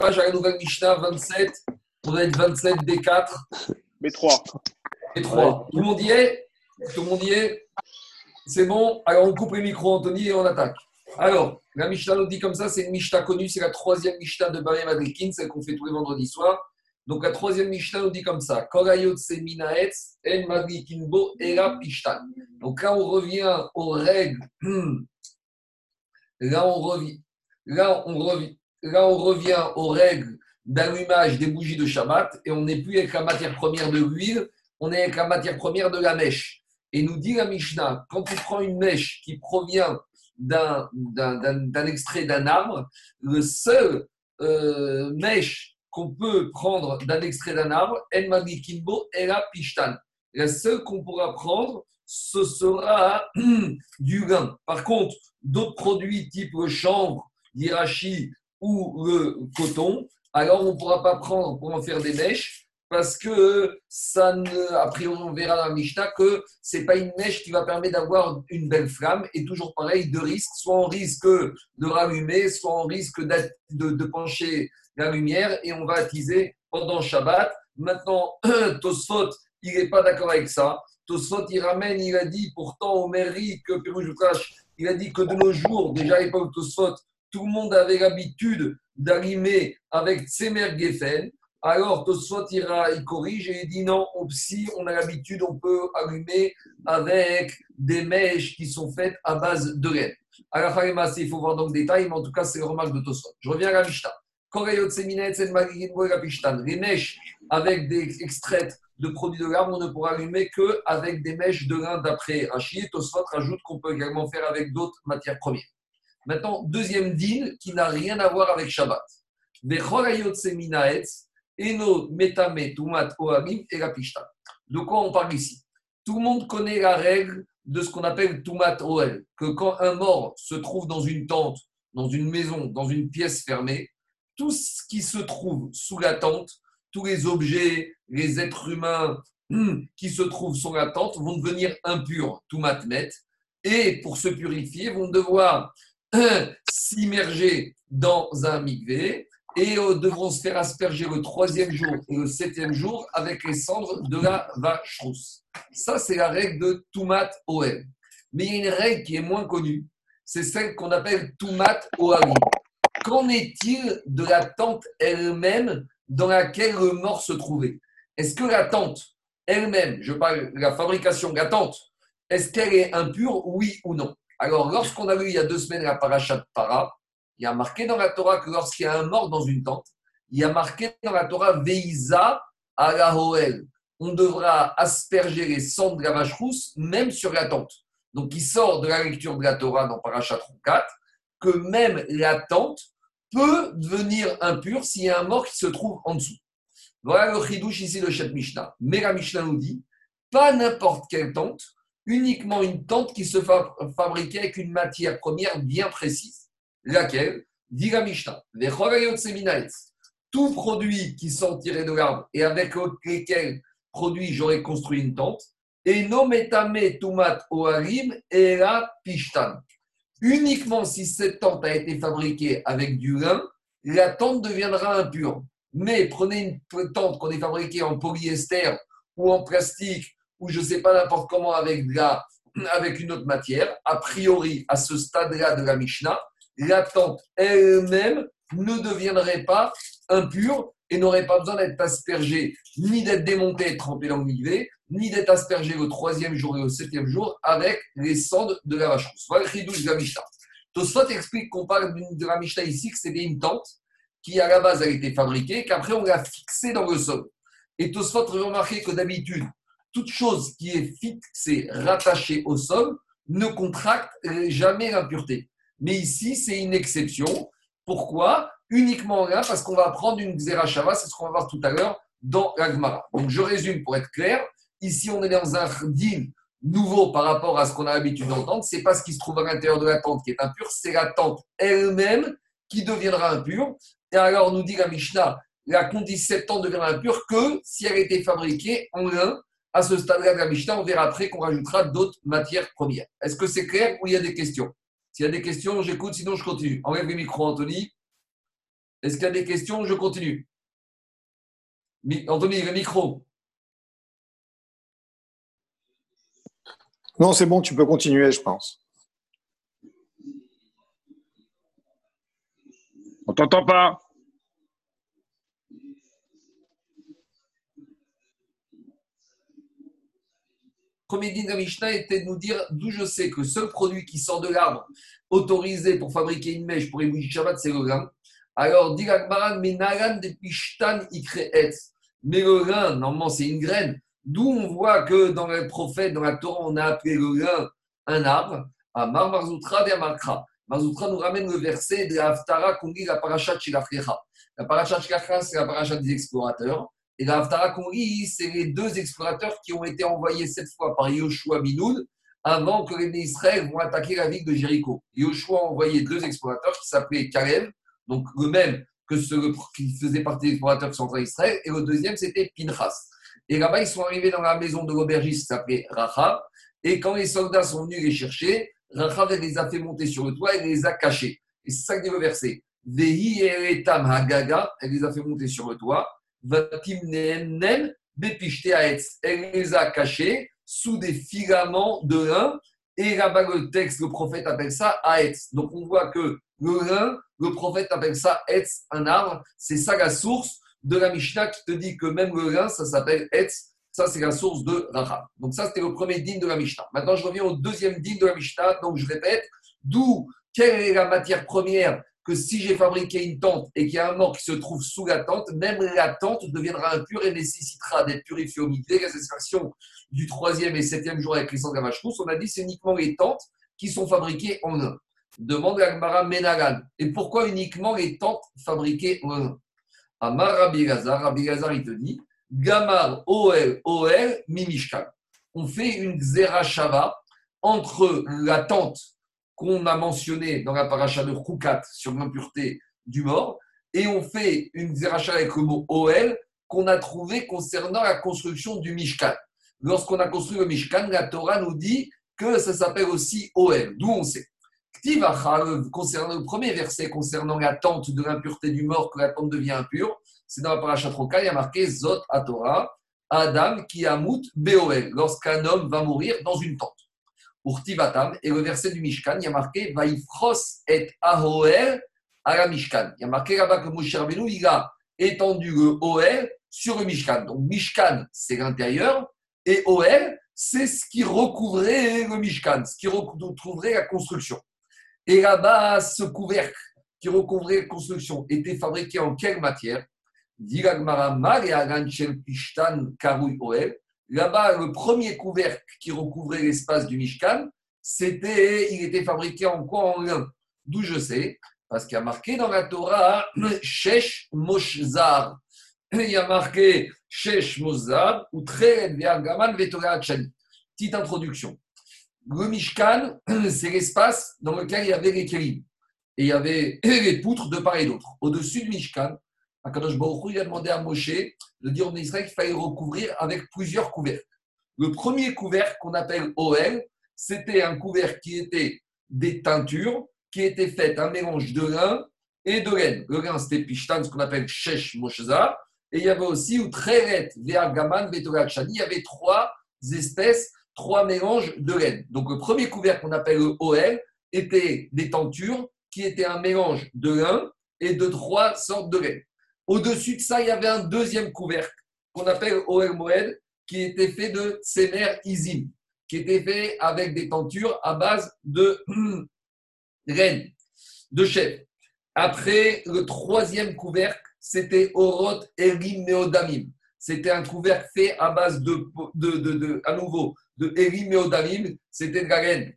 page à la nouvelle Mishnah 27. On va être 27 D4. B3. B3. Tout le monde y est? Tout le monde y est? C'est bon? Alors on coupe les micros, Anthony, et on attaque. Alors, la Mishnah nous dit comme ça, c'est une Mishnah connue, c'est la troisième Mishnah de Barry Madrikin, celle qu'on fait tous les vendredis soirs. Donc la troisième Mishnah nous dit comme ça Korayot Seminaetz, En Madrikinbo, Era Pishtan. Donc là, on revient aux règles. Là, on revient. Là, on revient. Là, on revient aux règles d'allumage des bougies de Shabbat et on n'est plus avec la matière première de l'huile, on est avec la matière première de la mèche. Et nous dit la Mishnah, quand tu prends une mèche qui provient d'un extrait d'un arbre, le seul euh, mèche qu'on peut prendre d'un extrait d'un arbre, En Kimbo et la Pishtan. La seule qu'on pourra prendre, ce sera du lin. Par contre, d'autres produits type chanvre, l'irachi ou le coton, alors on ne pourra pas prendre pour en faire des mèches parce que ça ne, a priori, on verra dans la Mishnah que ce n'est pas une mèche qui va permettre d'avoir une belle flamme et toujours pareil, deux risques, soit on risque de rallumer, soit on risque de, de pencher la lumière et on va attiser pendant Shabbat. Maintenant, Tosfot, il n'est pas d'accord avec ça. Tosfot, il ramène, il a dit pourtant au mairie que il a dit que de nos jours, déjà à l'époque Tosfot, tout le monde avait l'habitude d'allumer avec Tsemer Geffen. Alors Tosfot ira, il corrige et il dit non, psy, on a l'habitude, on peut allumer avec des mèches qui sont faites à base de laine. À la fin, il faut voir dans le détail, mais en tout cas, c'est le remarque de Tosfot. Je reviens à la. Les mèches avec des extraits de produits de l'arbre, on ne pourra allumer qu'avec des mèches de lin d'après Rachid. Tosfot rajoute qu'on peut également faire avec d'autres matières premières. Maintenant, deuxième deal qui n'a rien à voir avec Shabbat. De quoi on parle ici? Tout le monde connaît la règle de ce qu'on appelle Tumat Oel, que quand un mort se trouve dans une tente, dans une maison, dans une pièce fermée, tout ce qui se trouve sous la tente, tous les objets, les êtres humains hmm, qui se trouvent sous la tente vont devenir impurs, Tumat Met, et pour se purifier, vont devoir s'immerger dans un mikvé et euh, devront se faire asperger le troisième jour et le septième jour avec les cendres de la vache rousse. Ça, c'est la règle de Tumat Oel. Mais il y a une règle qui est moins connue, c'est celle qu'on appelle Tumat Oalim. Qu'en est-il de la tente elle-même dans laquelle le mort se trouvait? Est-ce que la tente elle-même, je parle de la fabrication de la tente, est-ce qu'elle est impure, oui ou non? Alors, lorsqu'on a lu il y a deux semaines la parachat para, il y a marqué dans la Torah que lorsqu'il y a un mort dans une tente, il y a marqué dans la Torah Veiza la Hoel. On devra asperger les cendres de la vache rousse, même sur la tente. Donc, il sort de la lecture de la Torah dans Parachat 4 que même la tente peut devenir impure s'il y a un mort qui se trouve en dessous. Voilà le chidouche ici de Chet Mishnah. Mais la Mishnah nous dit pas n'importe quelle tente, uniquement une tente qui se fabriquait avec une matière première bien précise. Laquelle? Dit la Mishnah. Tout produit qui sortirait de l'arbre et avec lequel produit j'aurais construit une tente, et nometame tumat oarim et la pishtan. Uniquement si cette tente a été fabriquée avec du lin, la tente deviendra impure. Mais prenez une tente qu'on est fabriquée en polyester ou en plastique ou je ne sais pas n'importe comment avec, la, avec une autre matière, a priori, à ce stade-là de la Mishnah, la tente elle-même ne deviendrait pas impure et n'aurait pas besoin d'être aspergée, ni d'être démontée et trempée dans le ni d'être aspergée le troisième jour et le septième jour avec les cendres de la vache Voilà le de la Mishnah. Tosfot explique qu'on parle de la Mishnah ici, que c'était une tente qui à la base a été fabriquée, qu'après on l'a fixée dans le sol. Et Tosfot remarqué que d'habitude, toute chose qui est fixée, rattachée au sol, ne contracte jamais l'impureté. Mais ici, c'est une exception. Pourquoi? Uniquement là, parce qu'on va prendre une Xerashava, c'est ce qu'on va voir tout à l'heure dans l'Agmara. Donc je résume pour être clair. Ici, on est dans un din nouveau par rapport à ce qu'on a l'habitude d'entendre. C'est pas ce qui se trouve à l'intérieur de la tente qui est impur, c'est la tente elle-même qui deviendra impure. Et alors, nous dit la Mishnah, la condition cette tente deviendra impure que si elle était fabriquée en lin à ce stade-là de la Mishnah, on verra après qu'on rajoutera d'autres matières premières. Est-ce que c'est clair ou il y a des questions? S'il y a des questions, j'écoute, sinon je continue. Enlève les micros, Anthony. Est-ce qu'il y a des questions? Je continue. Anthony, le micro. Non, c'est bon, tu peux continuer, je pense. On t'entend pas? Premier din de Mishnah était de nous dire d'où je sais que le seul produit qui sort de l'arbre autorisé pour fabriquer une mèche pour ébouiller Shabbat, c'est le grain. Alors, dit mais naran de pishtan Mais le grain, normalement, c'est une graine. D'où on voit que dans les prophètes, dans la Torah, on a appelé le grain un arbre. À Mar Marzoutra de. Marzoutra nous ramène le verset de la Haftara qu'on dit la parachat chez la La parachat chez c'est la parachat des explorateurs. Et la Haftara qu'on c'est les deux explorateurs qui ont été envoyés cette fois par Yoshua Binoun avant que les Israël vont attaquer la ville de Jéricho. Yoshua a envoyé deux explorateurs qui s'appelaient Caleb, donc le même que ceux qui faisaient partie des explorateurs qui sont en Israël, et le deuxième c'était Pinchas. Et là-bas, ils sont arrivés dans la maison de l'aubergiste qui s'appelait Rachav, et quand les soldats sont venus les chercher, Rachav les a fait monter sur le toit et les a cachés. Et c'est ça que dit le verset. Vehi hagaga, elle les a fait monter sur le toit. Elle les a cachés sous des filaments de lin. Et là-bas, le texte, le prophète appelle ça Aetz. Donc on voit que le lin, le prophète appelle ça Etz, un arbre. C'est ça la source de la Mishnah qui te dit que même le lin, ça s'appelle Etz. Ça, c'est la source de Rahab. Donc ça, c'était le premier digne de la Mishnah. Maintenant, je reviens au deuxième digne de la Mishnah. Donc je répète, d'où, quelle est la matière première que si j'ai fabriqué une tente et qu'il y a un mort qui se trouve sous la tente, même la tente deviendra impure et nécessitera d'être purifiée au mité. La satisfaction du troisième et septième jour avec les cendres on a dit c'est uniquement les tentes qui sont fabriquées en un. Demande à Gmara Menagan. Et pourquoi uniquement les tentes fabriquées en un? Amar Rabbi Gazar, Rabbi Gazar, il te dit Gamar OL OL Mimishkan. On fait une Zerachava entre la tente qu'on a mentionné dans la paracha de Khukat sur l'impureté du mort, et on fait une zeracha avec le mot OL qu'on a trouvé concernant la construction du Mishkan. Lorsqu'on a construit le Mishkan, la Torah nous dit que ça s'appelle aussi OL, d'où on sait. Concernant le premier verset concernant la tente de l'impureté du mort, que la tente devient impure, c'est dans la paracha Troka, il y a marqué Zot Torah, Adam qui amout BOL, lorsqu'un homme va mourir dans une tente. Urtivatam, et le verset du Mishkan, il y a marqué Vaifros et Ahoel à la Mishkan. Il y a marqué là-bas que Moshe Rabbeinu, il a étendu le Oel sur le Mishkan. Donc Mishkan, c'est l'intérieur, et Oel, c'est ce qui recouvrait le Mishkan, ce qui recouvrait la construction. Et là-bas, ce couvercle qui recouvrait la construction était fabriqué en quelle matière? Diragmara et Aganchel Pishtan Karui Oel. Là-bas, le premier couvercle qui recouvrait l'espace du Mishkan, c'était, il était fabriqué en quoi En lin. D'où je sais, parce qu'il y a marqué dans la Torah, Shesh Moshzar. Il y a marqué Shesh Moshzar, ou Gaman. Petite introduction. Le Mishkan, c'est l'espace dans lequel il y avait les kélim. Et il y avait les poutres de part et d'autre. Au-dessus du Mishkan, Akadosh Baruch il a demandé à Moshe de dire en Israël qu'il fallait recouvrir avec plusieurs couvercles. Le premier couvercle qu'on appelle OL, c'était un couvercle qui était des teintures qui étaient faites un mélange de lin et de laine. Le lin, c'était Pishtan, ce qu'on appelle Shesh Moshza. Et il y avait aussi Utreret, Veagaman, Vetorachani. Il y avait trois espèces, trois mélanges de laine. Donc le premier couvercle qu'on appelle le OL était des tentures qui étaient un mélange de lin et de trois sortes de laine. Au-dessus de ça, il y avait un deuxième couvercle qu'on appelle Oel Moed, qui était fait de Semer Izim, qui était fait avec des tentures à base de reine, de chèvre. Après, le troisième couvercle, c'était Oroth Erim Meodamim. C'était un couvercle fait à base de, de, à nouveau, de Erim Meodamim, c'était de la reine.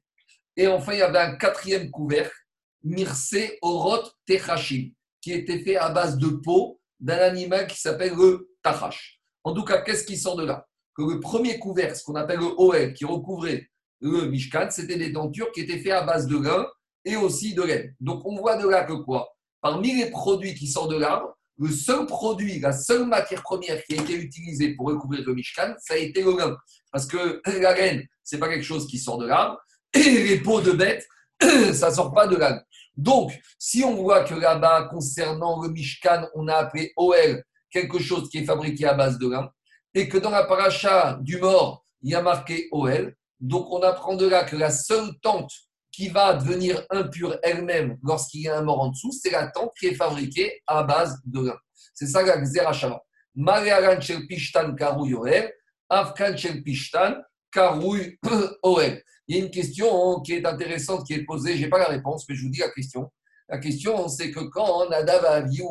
Et enfin, il y avait un quatrième couvercle, Mirse Oroth Techashim, qui était fait à base de peau d'un animal qui s'appelle le tachash. En tout cas, qu'est-ce qui sort de là? Que le premier couvert, ce qu'on appelle le OL, qui recouvrait le Mishkan, c'était des dentures qui étaient faites à base de grains et aussi de laine. Donc on voit de là que quoi? Parmi les produits qui sortent de l'arbre, le seul produit, la seule matière première qui a été utilisée pour recouvrir le Mishkan, ça a été le lin. Parce que la laine, ce n'est pas quelque chose qui sort de l'arbre. Et les peaux de bêtes, ça ne sort pas de l'arbre. Donc, si on voit que là-bas, concernant le Mishkan, on a appelé OL quelque chose qui est fabriqué à base de lin, et que dans la paracha du mort, il y a marqué OL, donc on apprend de là que la seule tente qui va devenir impure elle-même lorsqu'il y a un mort en dessous, c'est la tente qui est fabriquée à base de lin. C'est ça la Xerashava. Mariaran shel pishtan karouy afkan shel pishtan karouy oel. Il y a une question qui est intéressante qui est posée, je n'ai pas la réponse, mais je vous dis la question. La question, c'est que quand Nadav et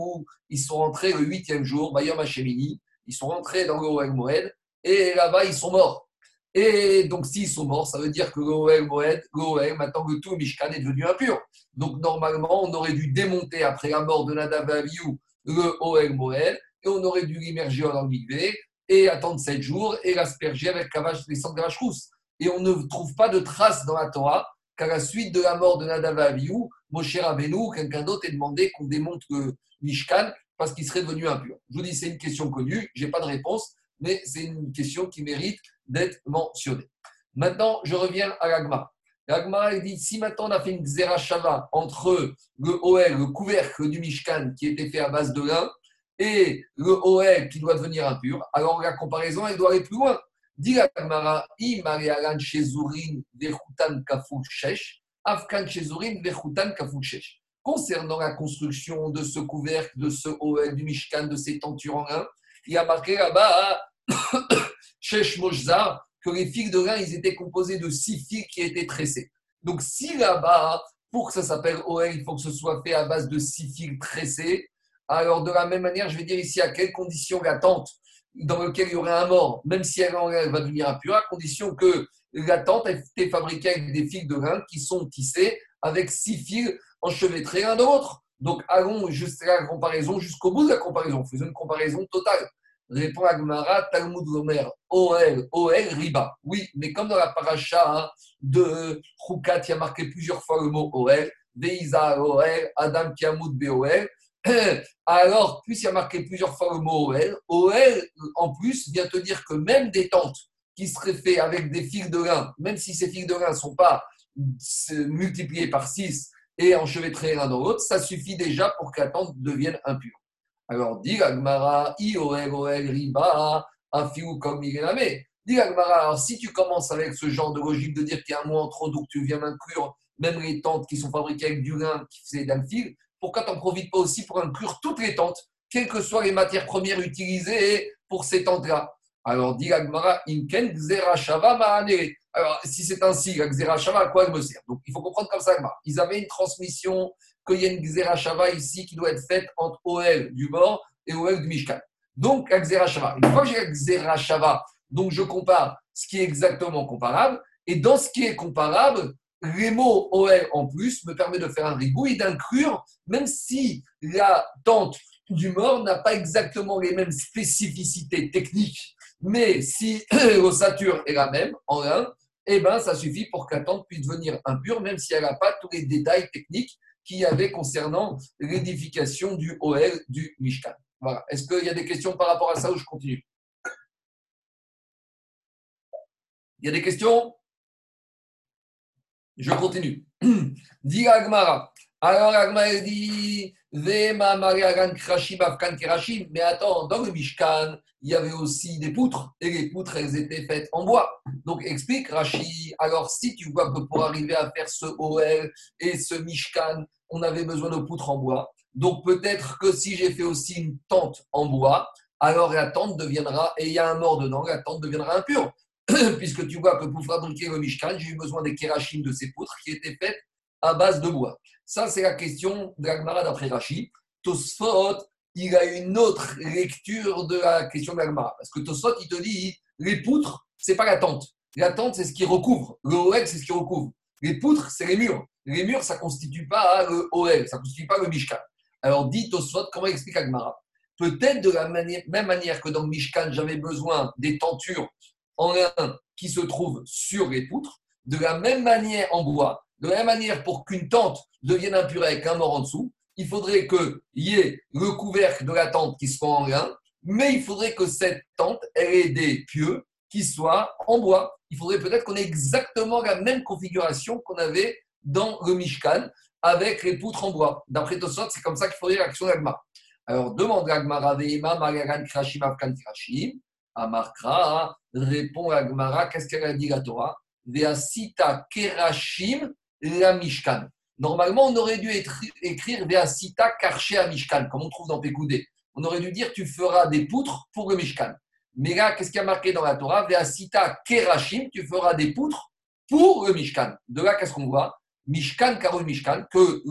ils sont rentrés le huitième jour, Bayom Hashemini, ils sont rentrés dans le Moed, et là-bas, ils sont morts. Et donc, s'ils sont morts, ça veut dire que le Oel Moed, le maintenant que tout Mishkan est devenu impur. Donc, normalement, on aurait dû démonter après la mort de Nadav Aviou le Oel Moed, et on aurait dû l'immerger en Migvé, et attendre sept jours, et l'asperger avec les sangs de Et on ne trouve pas de traces dans la Torah qu'à la suite de la mort de Nadav et Aviou, Moshe Rabbeinu, quelqu'un d'autre ait demandé qu'on démonte le Mishkan parce qu'il serait devenu impur. Je vous dis, c'est une question connue, je n'ai pas de réponse, mais c'est une question qui mérite d'être mentionnée. Maintenant, je reviens à l'agma. L'agma, dit, si maintenant on a fait une xerashava entre le OL, le couvercle du Mishkan qui était fait à base de lin, et le OL qui doit devenir impur, alors la comparaison, elle doit aller plus loin. I marialan afkan. Concernant la construction de ce couvercle, de ce OL, du Mishkan, de ces tentures en lin, il y a marqué là-bas, Shesh Moshzar, que les fils de lin, ils étaient composés de six fils qui étaient tressés. Donc, si là-bas, pour que ça s'appelle OL, il faut que ce soit fait à base de six fils tressés, alors de la même manière, je vais dire ici à quelles conditions la tente dans laquelle il y aurait un mort, même si elle, va devenir impure, à condition que la tente ait été fabriquée avec des fils de lin qui sont tissés avec six fils enchevêtrés l'un de l'autre. Donc allons jusqu'à la comparaison, jusqu'au bout de la comparaison. Faisons une comparaison totale. Répond Agmara, Talmud Gomer, OL, OL, Riba. Oui, mais comme dans la paracha hein, de Choukat, il y a marqué plusieurs fois le mot OL, Deiza OL, Adam Kiamoud BOL. Alors, puisqu'il y a marqué plusieurs fois le mot OL, OL, en plus, vient te dire que même des tentes qui seraient faites avec des fils de lin, même si ces fils de lin ne sont pas multipliés par 6 et enchevêtrés l'un dans l'autre, ça suffit déjà pour que la tente devienne impure. Alors, dit l'agmara, i oel riba, afiou comme Dit alors si tu commences avec ce genre de logique de dire qu'il y a un mot en trop, donc tu viens inclure même les tentes qui sont fabriquées avec du lin qui faisait d'un fil, pourquoi tu n'en profites pas aussi pour inclure toutes les tentes, quelles que soient les matières premières utilisées pour ces tentes-là Alors, dit l'agmara, inken shava ma'ane. Alors, si c'est ainsi, la Xerashava, à quoi elle me sert? Donc, il faut comprendre comme ça. Ils avaient une transmission, qu'il y a une Xerashava ici qui doit être faite entre OL du mort et OL du Mishkan. Donc, la Xerashava. Une fois que j'ai la Xerashava, donc je compare ce qui est exactement comparable. Et dans ce qui est comparable, les mots OL en plus me permet de faire un rigou et d'inclure, même si la tente du mort n'a pas exactement les mêmes spécificités techniques, mais si l'ossature est la même en un, eh ben, ça suffit pour qu'un tente puisse devenir impure, même si elle n'a pas tous les détails techniques qu'il y avait concernant l'édification du OL du Mishkan. Voilà. Est-ce qu'il y a des questions par rapport à ça ou je continue? Il y a des questions? Je continue. Dit Agmara. Alors Agmara dit mais attends, dans le Mishkan, il y avait aussi des poutres, et les poutres, elles étaient faites en bois. Donc, explique Rashi, alors si tu vois que pour arriver à faire ce OL et ce Mishkan, on avait besoin de poutres en bois, donc peut-être que si j'ai fait aussi une tente en bois, alors la tente deviendra, et il y a un mort dedans, la tente deviendra impure. Puisque tu vois que pour fabriquer le Mishkan, j'ai eu besoin des kérachim de ces poutres qui étaient faites à base de bois. Ça, c'est la question de l'Agmara d'après Rashi. Tosfot, il a une autre lecture de la question de l'Agmara. Parce que Tosfot, il te dit, les poutres, c'est pas la tente. La tente, c'est ce qui recouvre. Le OL, c'est ce qui recouvre. Les poutres, c'est les murs. Les murs, ça ne constitue pas le OL, ça ne constitue pas le Mishkan. Alors, dit Tosfot, comment explique Agmara Peut-être de la même manière que dans le Mishkan, j'avais besoin des tentures en lin qui se trouvent sur les poutres, de la même manière en bois, de la même manière, pour qu'une tente devienne impure avec un mort en dessous, il faudrait qu'il y ait le couvercle de la tente qui soit en lin, mais il faudrait que cette tente ait des pieux qui soient en bois. Il faudrait peut-être qu'on ait exactement la même configuration qu'on avait dans le Mishkan. avec les poutres en bois. D'après Tosot, c'est comme ça qu'il lire l'action d'Agmara. Alors, demande Agmara Veima, Magaran Krashim, Afkan Krashim. Amarkra répond Agmara, qu'est-ce qu'elle a dit la Torah? Veasita Kerashim la Mishkan. Normalement, on aurait dû écrire Veasita Karché Mishkan, comme on trouve dans Pekoudé. On aurait dû dire tu feras des poutres pour le Mishkan. Mais là, qu'est-ce qu'il y a marqué dans la Torah? Veasita Kerashim, tu feras des poutres pour le Mishkan. De là, qu'est-ce qu'on voit? Mishkan, Karo Mishkan, que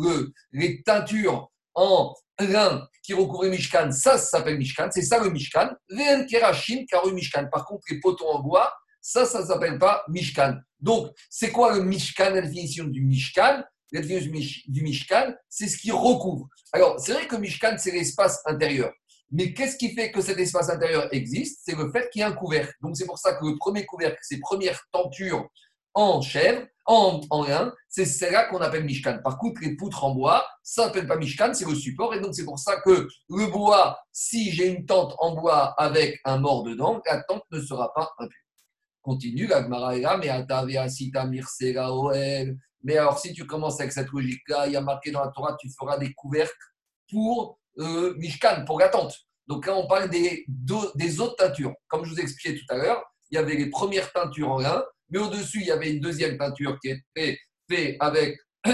les teintures en lin qui recouvrent Mishkan, ça, ça s'appelle Mishkan, c'est ça le Mishkan. Ven Kerashim, Karo Mishkan. Par contre, les poteaux en bois, ça, ça ne s'appelle pas Mishkan. Donc, c'est quoi le Mishkan, la définition du Mishkan? La définition du Mishkan, c'est ce qui recouvre. Alors, c'est vrai que Mishkan, c'est l'espace intérieur. Mais qu'est-ce qui fait que cet espace intérieur existe? C'est le fait qu'il y a un couvercle. Donc, c'est pour ça que le premier couvercle, ces premières tentures en chèvre, en, en c'est celle-là qu'on appelle Mishkan. Par contre, les poutres en bois, ça s'appelle pas Mishkan, c'est le support. Et donc, c'est pour ça que le bois, si j'ai une tente en bois avec un mort dedans, la tente ne sera pas impure. Continue, la Gemara mais Atavia Mirsera Oel. Mais alors, si tu commences avec cette logique-là, il y a marqué dans la Torah, tu feras des couvercles pour euh, Mishkan, pour la tente. Donc là, on parle des, des autres teintures. Comme je vous expliquais tout à l'heure, il y avait les premières teintures en lin, mais au-dessus, il y avait une deuxième peinture qui était faite avec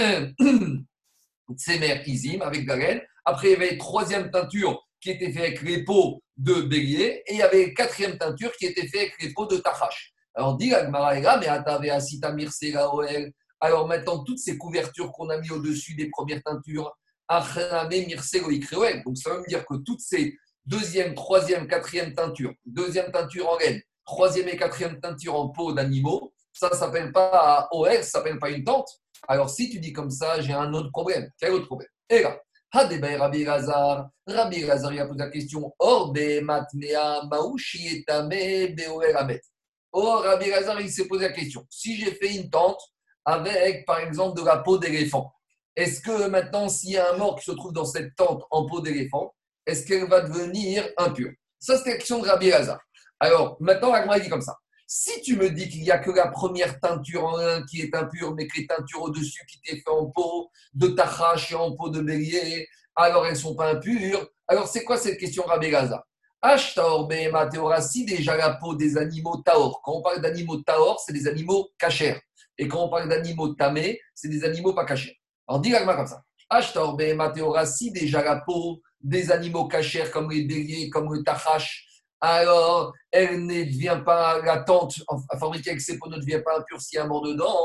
Tsemer Izim, avec de la. Après, il y avait une troisième teinture qui était faite avec les peaux de bélier. Et il y avait une quatrième teinture qui était faite avec les peaux de Tachash. Alors, dit mais Atave Asita Oel. Alors maintenant, toutes ces couvertures qu'on a mis au-dessus des premières teintures, donc ça veut dire que toutes ces deuxième, troisième, quatrième teinture, deuxième teinture en laine, troisième et quatrième teinture en peau d'animaux, ça ne s'appelle pas OR, ça ne s'appelle pas une tente. Alors si tu dis comme ça, j'ai un autre problème. Quel autre problème Et là, Rabbi Lazar, Rabbi Lazar, il a posé la question Orbe matmea maouchi etame beoer Or, Rabbi Lazar, il s'est posé la question si j'ai fait une tente avec, par exemple, de la peau d'éléphant, est-ce que maintenant, s'il y a un mort qui se trouve dans cette tente en peau d'éléphant, est-ce qu'elle va devenir impure? Ça, c'est la question de Rabbi Lazar. Alors, maintenant, Agma dit comme ça. Si tu me dis qu'il n'y a que la première teinture en lin qui est impure, mais que les teintures au-dessus qui t'est fait en peau de tachache et en peau de bélier, alors elles ne sont pas impures. Alors, c'est quoi cette question, Rabbi Gaza? Ashtaor Teora, si déjà la peau des animaux taor. Quand on parle d'animaux taor, c'est des animaux cachers. Et quand on parle d'animaux tamés, c'est des animaux pas cachers. Alors, dis comme ça. Ashtaor Teora, si déjà la peau des animaux cachers comme les béliers, comme le tachache, alors elle ne devient pas, la tente fabriquée avec ces peaux ne devient pas impure s'il y a un mort dedans.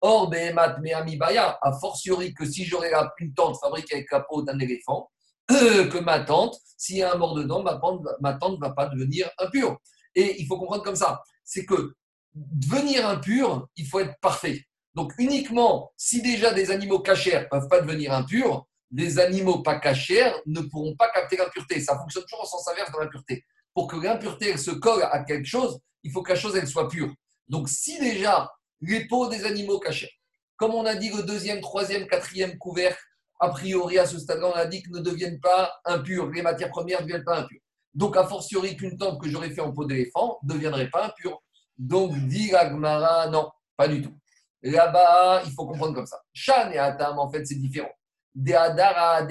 Or, Behemat Mehamibaya, a fortiori que si j'aurais une tente fabriquée avec la peau d'un éléphant, que ma tente, s'il y a un mort dedans, ma tente ne va pas devenir impure. Et il faut comprendre comme ça, c'est que devenir impur, il faut être parfait. Donc uniquement si déjà des animaux cachers ne peuvent pas devenir impurs, des animaux pas cachers ne pourront pas capter l'impureté. Ça fonctionne toujours en sens inverse dans l'impureté pour que l'impureté se colle à quelque chose, il faut que la chose elle soit pure. Donc si déjà les peaux des animaux cachés, comme on a dit le deuxième, troisième, quatrième couvercle, a priori à ce stade-là, on a dit que ne deviennent pas impures, les matières premières ne deviennent pas impures. Donc a fortiori qu'une tente que j'aurais fait en peau d'éléphant ne deviendrait pas impure. Donc dit Gmara, non, pas du tout. Là-bas, il faut comprendre comme ça. Chan et Atam, en fait, c'est différent. Des Hadara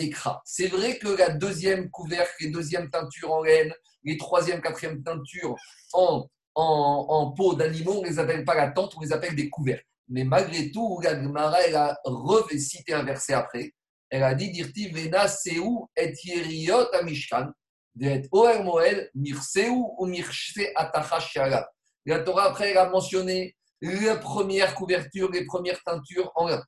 C'est vrai que la deuxième couvercle, les deuxièmes teintures en laine, les troisième, quatrième teintures en, en, peau d'animaux, on ne les appelle pas la tente, on les appelle des couvercles. Mais malgré tout, la Gemara, elle a cité un verset après. Elle a dit Dirti Vena Seu et Yeriot Amishkan, d'être Oer Moel, Mirseu ou Mirse Atachash La Torah, après, elle a mentionné la première couverture, les premières teintures en laine.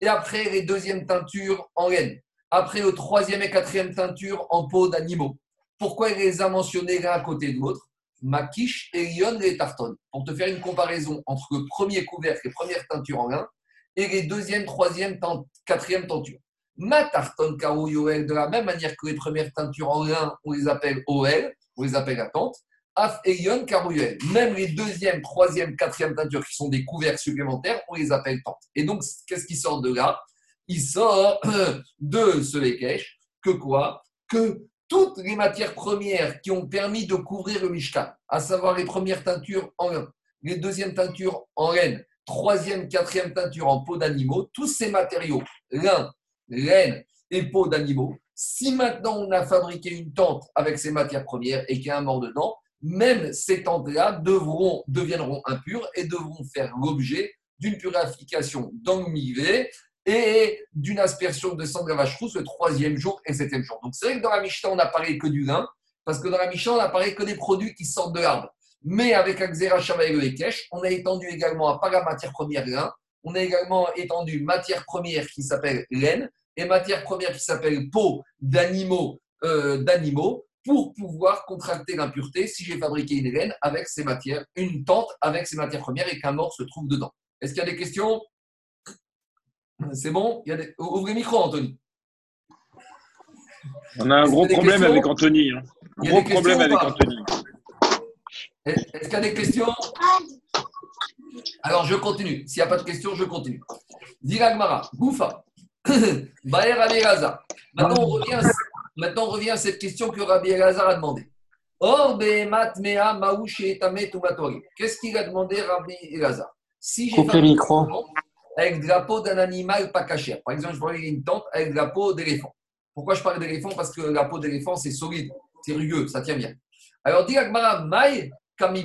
Et après, les deuxièmes teintures en laine. Après, le troisième et quatrième teinture en peau d'animaux. Pourquoi il les a mentionnés l'un à côté de l'autre? Makish et Lyon les Tarton. Pour te faire une comparaison entre le premier couvercle, les premières teintures en lin, et les deuxième, troisième, quatrième tentures. Ma tarton Yoel, de la même manière que les premières teintures en lin, on les appelle OL, on les appelle attente. Af et Yon Même les deuxième, troisième, quatrième teintures qui sont des couvercles supplémentaires, on les appelle tentes. Et donc, qu'est-ce qui sort de là? Il sort de ce Lekesh que quoi? Que toutes les matières premières qui ont permis de couvrir le Mishkan, à savoir les premières teintures en lin, les deuxièmes teintures en laine, troisième, quatrième teinture en peau d'animaux, tous ces matériaux, lin, laine et peau d'animaux, si maintenant on a fabriqué une tente avec ces matières premières et qu'il y a un mort dedans, même ces tentes-là deviendront impures et devront faire l'objet d'une purification dans et d'une aspersion de sang de la vache rousse le troisième jour et septième jour. Donc c'est vrai que dans la Mishnah, on n'a parlé que du lin, parce que dans la Mishnah, on n'a parlé que des produits qui sortent de l'arbre. Mais avec Shava et le on a étendu également à pas la matière première lin, on a également étendu matière première qui s'appelle laine et matière première qui s'appelle peau d'animaux euh, d'animaux pour pouvoir contracter l'impureté si j'ai fabriqué une laine avec ces matières, une tente avec ces matières premières et qu'un mort se trouve dedans. Est-ce qu'il y a des questions? C'est bon? Il y a Ouvrez le micro, Anthony. On a un gros problème avec Anthony. Hein. Gros problème avec Anthony. Est-ce qu'il y a des questions? Alors, je continue. S'il n'y a pas de questions, je continue. Diragmara, Goufa, Baer Abelaza. Maintenant, on revient, maintenant, on revient à cette question que Rabbi Elazar a demandé. Or, Behemat Mea Qu'est-ce qu'il a demandé, Rabbi Elazar? Si j'ai fait micro. Avec le drapeau d'un animal pas caché. Par exemple, je prends une tente avec le drapeau d'éléphant. Pourquoi je parle d'éléphant? Parce que la peau d'éléphant, c'est solide, c'est rugueux, ça tient bien. Alors, dit Maï Kami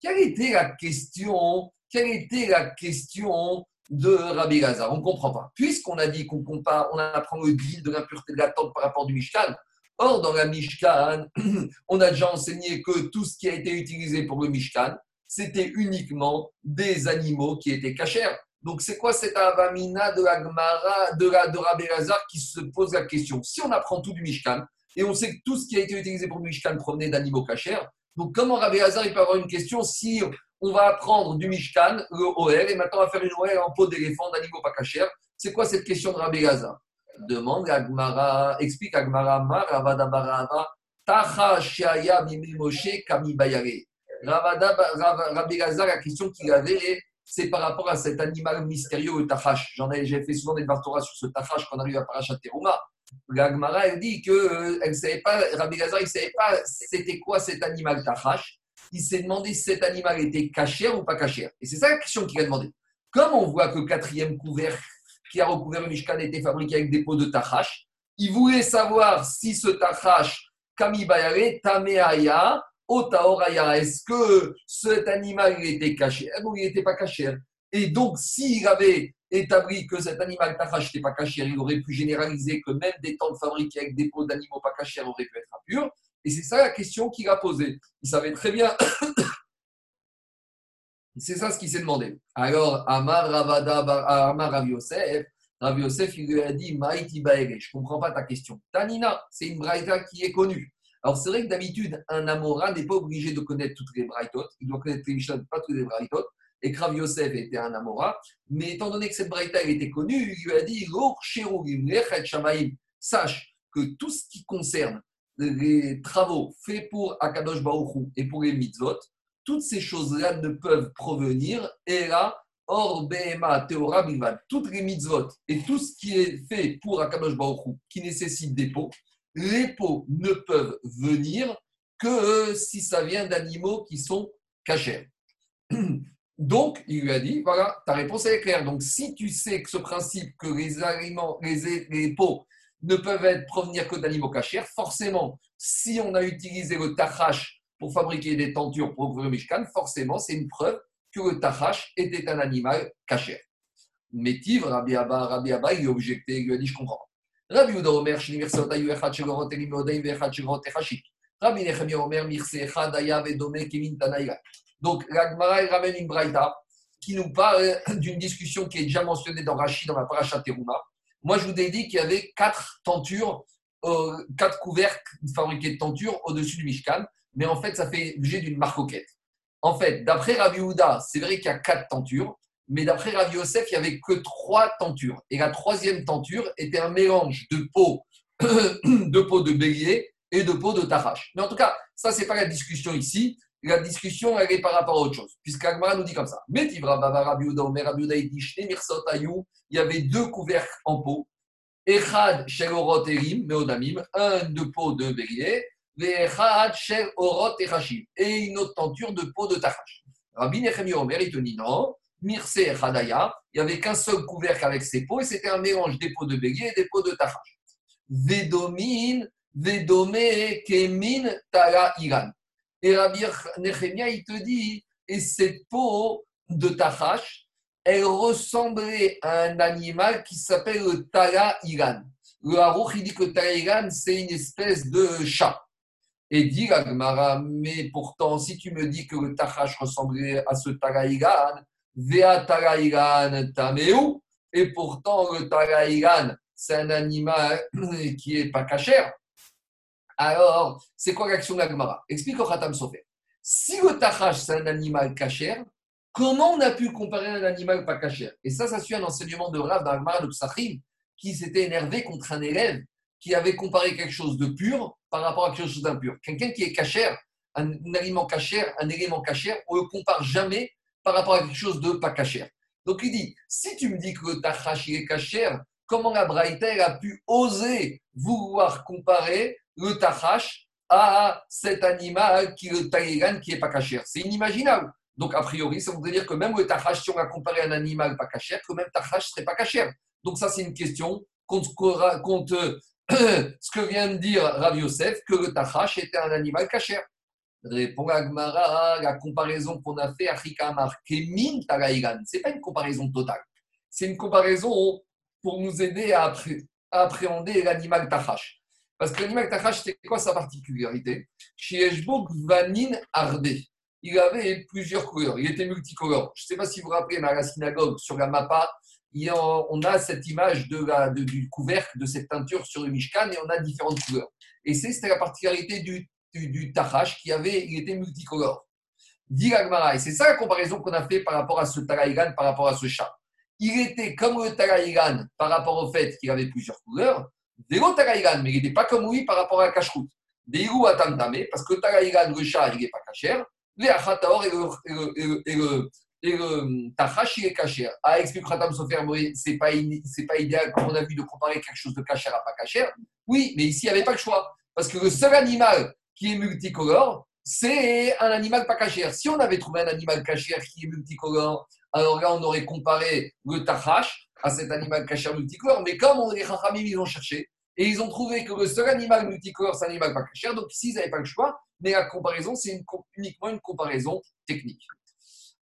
Quelle était la question Quelle était la question de Rabbi Lazar On ne comprend pas. Puisqu'on a dit qu'on compare, on apprend le grill de l'impureté de la tente par rapport du Mishkan. Or, dans la Mishkan, on a déjà enseigné que tout ce qui a été utilisé pour le Mishkan, c'était uniquement des animaux qui étaient cachers. Donc, c'est quoi cette avamina de la de, la, de qui se pose la question? Si on apprend tout du Mishkan, et on sait que tout ce qui a été utilisé pour le Mishkan provenait d'animaux cachers, donc comment Rabbi Lazar il peut avoir une question si on va apprendre du Mishkan, le OR, et maintenant on va faire une OR en peau d'éléphant, d'animaux pas cachers C'est quoi cette question de Rabbi Lazar? Demande Agmara, explique Agmara, Ravada Tacha Shaya Moshe Kami Bayare. Rabbi Lazar, la question qu'il avait, c'est par rapport à cet animal mystérieux, le tachash. J'en ai, j'ai fait souvent des Torah sur ce tachash quand on arrive à Parashat Teruma. Gagmara, elle dit que euh, elle savait pas, Rabbi Lazar, il ne savait pas c'était quoi cet animal tachash. Il s'est demandé si cet animal était cachère ou pas cachère. Et c'est ça la question qu'il a demandé. Comme on voit que le quatrième couvercle qui a recouvert le Mishkan était fabriqué avec des pots de tachash, il voulait savoir si ce tachash, Kamibayare, Tameaya, Otaoraya, est-ce que cet animal était caché? Ou il n'était pas caché. Et donc, s'il avait établi que cet animal tachash n'était pas caché, il aurait pu généraliser que même des tentes fabriquées avec des peaux d'animaux pas cachés auraient pu être impurs. Et c'est ça la question qu'il a posée. Il savait très bien. c'est ça ce qu'il s'est demandé. Alors, Amar Ravada, Amar Rav Yosef, il lui a dit Maïti Baere, je ne comprends pas ta question. Tanina, c'est une braïta qui est connue. Alors, c'est vrai que d'habitude, un Amora n'est pas obligé de connaître toutes les braïtotes. Il doit connaître les Mishnah, pas toutes les braïtotes. Et Krav Yosef était un Amora. Mais étant donné que cette braïta était connue, il lui a dit Sache que tout ce qui concerne les travaux faits pour Akadosh Baruch et pour les mitzvot, toutes ces choses-là ne peuvent provenir et là, or Behema Teora toutes les mitzvot et tout ce qui est fait pour Akadosh Baruch qui nécessite des pots, les pots ne peuvent venir que si ça vient d'animaux qui sont cachés. Donc, il lui a dit, voilà, ta réponse est claire. Donc, si tu sais que ce principe que les aliments, les, les pots ne peuvent être provenir que d'animaux cachers, forcément, si on a utilisé le tachash pour fabriquer des tentures pour le Mishkan, forcément, c'est une preuve que le tachash était un animal caché. Métiv, Rabbi Abba, Rabbi Abba, il a objecté, il lui a dit, je comprends. Rabbi Uda Omer. Rabbi Nechemia Omer, Mirse Echad Aya Vedome Kevin Tanaïla. Donc, l'Agmara, ramène une braïta qui nous parle d'une discussion qui est déjà mentionnée dans Rashi, dans la paracha Teruma. Moi, je vous ai dit qu'il y avait quatre tentures, euh, quatre couvercles fabriqués de tentures au-dessus du Mishkan, mais en fait, ça fait l'objet d'une marcoquette. En fait, d'après Ravi Houda, c'est vrai qu'il y a quatre tentures, mais d'après Ravi Yosef, il n'y avait que trois tentures. Et la troisième tenture était un mélange de peau de, peau de bélier et de peau de tarache. Mais en tout cas, ça, ce n'est pas la discussion ici. La discussion, elle est par rapport à autre chose. Puisque Agmara nous dit comme ça. il y avait deux couvercles en peau. Echad shel orot erim, meodamim, un de peau de bélier, echad shel orot et une autre tenture de peau de tachash. Rabbi Nechemi Omer, il non, Mirse et Hadaya, il n'y avait qu'un seul couvercle avec ses peaux et c'était un mélange des peaux de bélier et des peaux de tachash. Vedomine, Vedome, Kemin, Iran. Et Rabbi Nechemia, il te dit, et cette peau de tachash, elle ressemblait à un animal qui s'appelle le Iran. Le Harouch, il dit que Tara Iran, c'est une espèce de chat. Et dit Gagmara, mais pourtant, si tu me dis que le Tachash ressemblait à ce Taraigan Tameu, et pourtant le Taraigan, c'est un animal qui n'est pas cachère. Alors, c'est quoi l'action d'Agmara Explique au Khatam Sofer. Si le Tachash, c'est un animal cachère, comment on a pu comparer un animal pas cachère Et ça, ça suit un enseignement de Rav d'Agmara de Psachim, qui s'était énervé contre un élève qui avait comparé quelque chose de pur par rapport à quelque chose d'impur. Quelqu'un qui est cachère, un, aliment cachère, un élément cachère, on ne le compare jamais par rapport à quelque chose de pas cachère. Donc il dit, si tu me dis que le est cachère, comment la Braïta a pu oser vouloir comparer le tachash à cet animal qui le taïgan qui n'est pas cachère? C'est inimaginable. Donc, a priori, ça voudrait dire que même le tachash, si on a comparé un animal pas cachère, que même tachash serait pas cachère. Donc, ça, c'est une question qu'on te, ce que vient de dire Rav Yosef, que le tachash était un animal cachère. Répond Agmara, la comparaison qu'on a fait à Rikamar, Kemin ce n'est pas une comparaison totale. C'est une comparaison pour nous aider à, appréhender l'animal tachash. Parce que l'animal tachash, c'est quoi sa particularité? Chez Vanin Arde, il avait plusieurs couleurs, il était multicolore. Je ne sais pas si vous vous rappelez, dans la synagogue, sur la mappa, on a cette image de la, du couvercle de cette teinture sur le Mishkan et on a différentes couleurs. Et c'était la particularité du, du, qui avait, il était multicolore. Dit et c'est ça la comparaison qu'on a fait par rapport à ce Taraïgan, par rapport à ce chat. Il était comme le Taraïgan par rapport au fait qu'il avait plusieurs couleurs, Vélo Taraïgan, mais il n'était pas comme lui par rapport à la cache-route. Déhou Atantame, parce que Taraïgan, le chat, il n'est pas cachère. Achataor le, tachash, il est cachère. Ah, explique Khatam Sofer, c'est pas, pas idéal, comme on a vu, de comparer quelque chose de cachère à pas cachère. Oui, mais ici, il n'y avait pas le choix. Parce que le seul animal qui est multicolore, c'est un animal pas cachère. Si on avait trouvé un animal cachère qui est multicolore, alors là, on aurait comparé le tachash à cet animal cachère multicolore. Mais comme on, les Chachamim, ils ont cherché, et ils ont trouvé que le seul animal multicolore, c'est un animal pas cachère, donc ici, ils n'avaient pas le choix. Mais la comparaison, c'est uniquement une comparaison technique.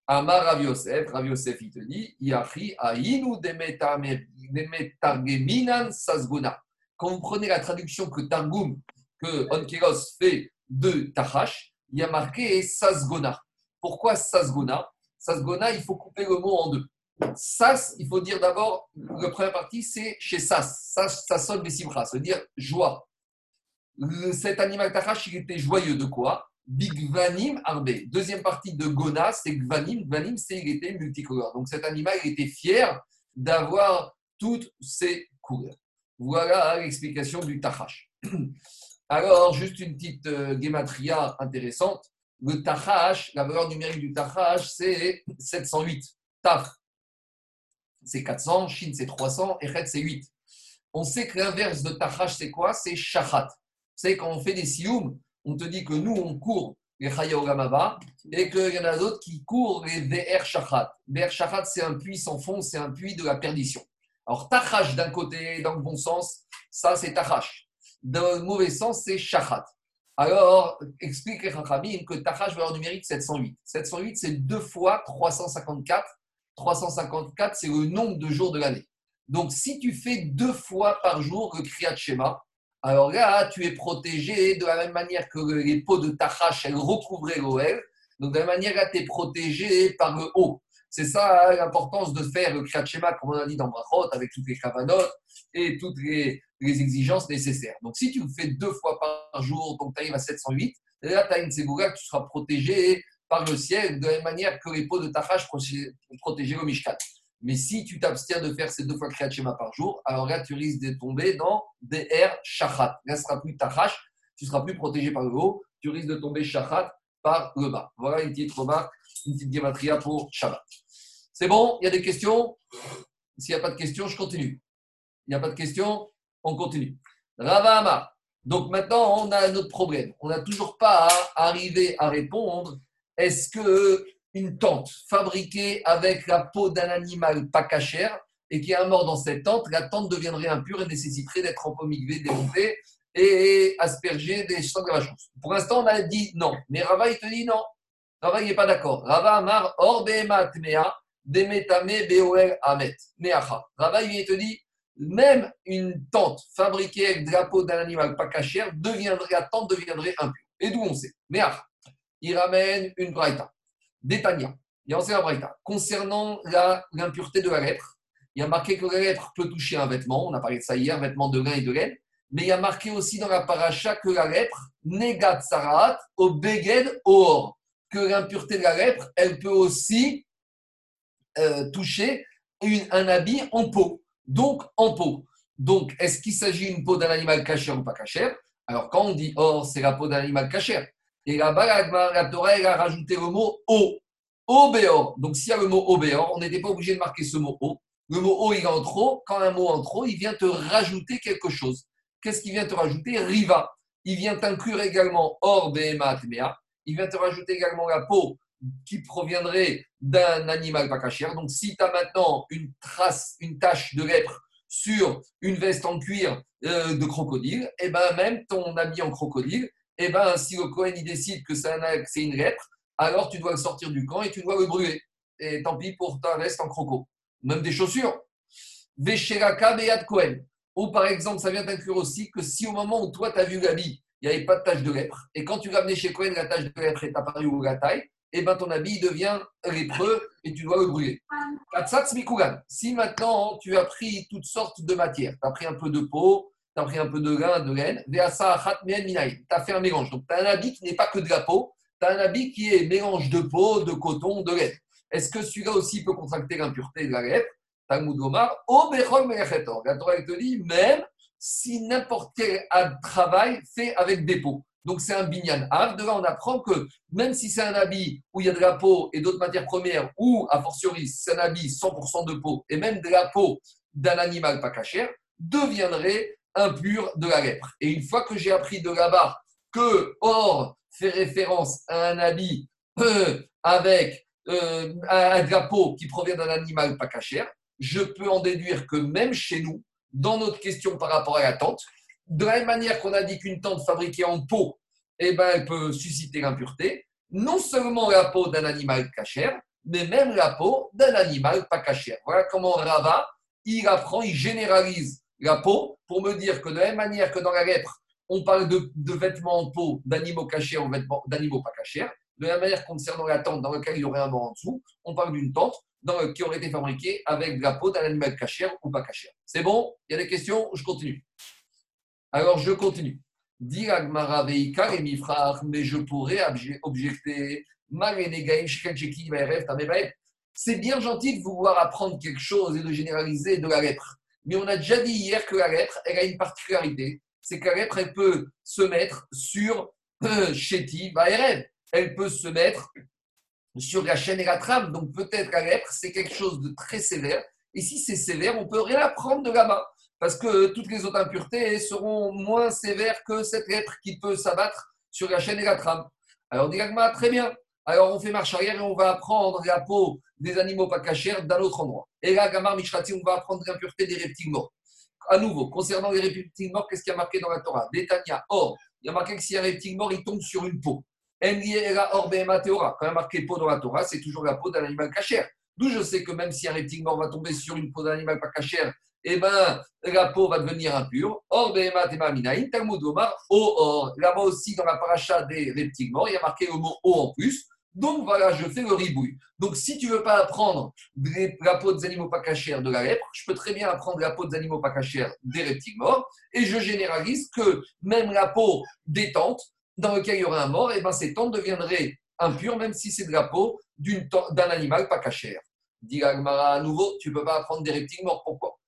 Amar Rav Yosef, Rav Yosef, il te dit, Yachi aïnu demetargeminan sasgona. Quand vous prenez la traduction que Targum, que Onkeros fait de Tachash, il y a marqué sasgona. Pourquoi sasgona Sasgona, il faut couper le mot en deux. Sas, il faut dire d'abord, la première partie, c'est chez Sas. Sas, ça veut dire joie. cet animal Tachash, il était joyeux de quoi? Big Vanim Arbe. Deuxième partie de Gona, c'est Gvanim. Gvanim, c'est qu'il était multicolore. Donc cet animal il était fier d'avoir toutes ces couleurs. Voilà l'explication du Tachash. Alors, juste une petite euh, gématria intéressante. Le Tachash, la valeur numérique du Tachash, c'est 708. Taf, c'est 400, Shin, c'est 300, et c'est 8. On sait que l'inverse de Tachash, c'est quoi? C'est Shachat. Savez, quand on fait des sioum, on te dit que nous, on court les Chayaogamaba et qu'il y en a d'autres qui courent les VR Shachat. VR Shachat, c'est un puits sans fond, c'est un puits de la perdition. Alors, Tachash d'un côté, dans le bon sens, ça c'est Tachash. Dans le mauvais sens, c'est Shachat. Alors, explique les que Tachash, valeur numérique 708. 708, c'est deux fois 354. 354, c'est le nombre de jours de l'année. Donc, si tu fais deux fois par jour le Kriyat Shema, alors là, tu es protégé de la même manière que les peaux de Tachash, elles recouvraient l'OL. Donc, de la même manière, là, tu es protégé par le haut. C'est ça l'importance de faire le Kriyat Shema, comme on a dit dans Brachot, avec toutes les kavanotes et toutes les, exigences nécessaires. Donc, si tu le fais deux fois par jour, donc tu arrives à 708, là, tu as une ségoura que tu seras protégé par le ciel, de la même manière que les peaux de Tachash protégées au Mishkat. Mais si tu t'abstiens de faire ces deux fois Kriyat Shema par jour, alors là, tu risques de tomber dans DR Shachat. Là, ce sera plus Tachash, tu seras plus protégé par le haut, tu risques de tomber Shachat par le bas. Voilà une petite remarque, une petite gématria pour Shabbat. C'est bon? Il y a des questions? S'il n'y a pas de questions, je continue. Il n'y a pas de questions? On continue. Ravama. Donc maintenant, on a un autre problème. On n'a toujours pas arrivé à répondre. Est-ce que une tente fabriquée avec la peau d'un animal pas cachère et qui est mort dans cette tente, la tente deviendrait impure et nécessiterait d'être empomigvée, démontée et aspergée des sangs de Pour l'instant, on a dit non. Mais Rava, il te dit non. Rava, il n'est pas d'accord. Rava Amar, or mea, demetame beoel amet. Meacha. Rava, il te dit même une tente fabriquée avec de la d'un animal pas cachère, deviendrait, la tente deviendrait impure. Et d'où on sait Meacha. Il ramène une braïta. Détania. Il y a un braïta. Concernant l'impureté de la lèpre, il y a marqué que la lèpre peut toucher un vêtement. On a parlé de ça hier, vêtement de lin et de laine. Mais il y a marqué aussi dans la paracha que la lèpre, negat sarat, au or. Que l'impureté de la lèpre, elle peut aussi euh, toucher un habit en peau. Donc, en peau. Donc, est-ce qu'il s'agit d'une peau d'un animal cachère ou pas cachère Alors, quand on dit or, c'est la peau d'un animal cachère. Et là-bas, la, Torah, elle a rajouté le mot o. O Donc, s'il y a le mot o on n'était pas obligé de marquer ce mot o. Le mot o, il est en trop. Quand un mot en trop, il vient te rajouter quelque chose. Qu'est-ce qu'il vient te rajouter? Riva. Il vient t'inclure également or, behema, Il vient te rajouter également la peau qui proviendrait d'un animal pas cachère. Donc, si tu as maintenant une trace, une tache de lèpre sur une veste en cuir euh, de crocodile, et eh ben même ton habit en crocodile, et eh ben si le Cohen il décide que c'est une lèpre, alors tu dois le sortir du camp et tu dois le brûler. Et tant pis pour ta veste en croco. Même des chaussures. Vesheraka Beyad Cohen. Ou par exemple, ça vient t'inclure aussi que si au moment où toi tu as vu l'habit, il n'y avait pas de tache de lèpre, et quand tu l'as amené chez Cohen, la tache de lèpre est apparue ou la et ben ton habit devient lépreux et tu dois le brûler. Si maintenant tu as pris toutes sortes de matières, tu as pris un peu de peau, tu as pris un peu de lin, de laine, tu as fait un mélange. Donc tu as un habit qui n'est pas que de la peau, tu as un habit qui est mélange de peau, de coton, de laine. Est-ce que celui-là aussi peut contracter l'impureté de la lèpre Talmud Gomar, au La Torah te dit, même si n'importe quel travail fait avec des peaux. Donc c'est un binyan av. De là, on apprend que même si c'est un habit où il y a de la peau et d'autres matières premières, ou a fortiori c'est un habit 100% de peau, et même de la peau d'un animal pas cachère, deviendrait impur de la lèpre. Et une fois que j'ai appris de là-bas que or fait référence à un habit euh, avec euh, un drapeau qui provient d'un animal pas cachère, je peux en déduire que même chez nous, dans notre question par rapport à la tente, de la même manière qu'on a dit qu'une tente fabriquée en peau, eh ben, elle peut susciter l'impureté, non seulement la peau d'un animal cachère, mais même la peau d'un animal pas cachère. Voilà comment Rava, il apprend, il généralise la peau pour me dire que de la même manière que dans la lèpre, on parle de, vêtements en peau d'animaux cachés ou d'animaux pas cachés, de la même manière concernant la tente dans laquelle il y aurait un mort en dessous, on parle d'une tente dans, qui aurait été fabriquée avec la peau d'un animal cachère ou pas cachère. C'est bon? Il y a des questions? Je continue. Alors, je continue. mais je pourrais objecter. C'est bien gentil de vouloir apprendre quelque chose et de généraliser de la lèpre. Mais on a déjà dit hier que la lèpre, elle a une particularité. C'est que la lèpre, peut se mettre sur euh, Chéti Elle peut se mettre sur la chaîne et la trame. Donc peut-être la lèpre, c'est quelque chose de très sévère. Et si c'est sévère, on peut rien apprendre de là-bas parce que toutes les autres impuretés seront moins sévères que cette lettre qui peut s'abattre sur la chaîne et la trame. Alors, dit très bien. Alors, on fait marche arrière et on va apprendre la peau des animaux pas cachers d'un autre endroit. Et là, Gamar Mishrati, on va apprendre l'impureté des reptiles morts. À nouveau, concernant les reptiles morts, qu'est-ce qu'il y a marqué dans la Torah? Détania, or, il y a marqué que si un reptile mort, il tombe sur une peau. Or, Quand il y a marqué peau dans la Torah, c'est toujours la peau d'un animal cachère. D'où je sais que même si un reptile mort va tomber sur une peau d'un animal pas cachère, eh ben, la peau va devenir impure. Or, Talmud Omar, or. Là-bas aussi, dans la paracha des reptiles morts, il y a marqué le mot O en plus. Donc voilà, je fais le ribouille. Donc si tu veux pas apprendre la peau des animaux pas cachers de la lèpre, je peux très bien apprendre la peau des animaux pas cachers des reptiles morts. Et je généralise que même la peau des tentes, dans laquelle il y aurait un mort, et eh ben, ces tentes deviendraient impures, même si c'est de la peau d'un animal pas cachère. Dit à nouveau, tu peux pas apprendre des reptiles morts. Pourquoi?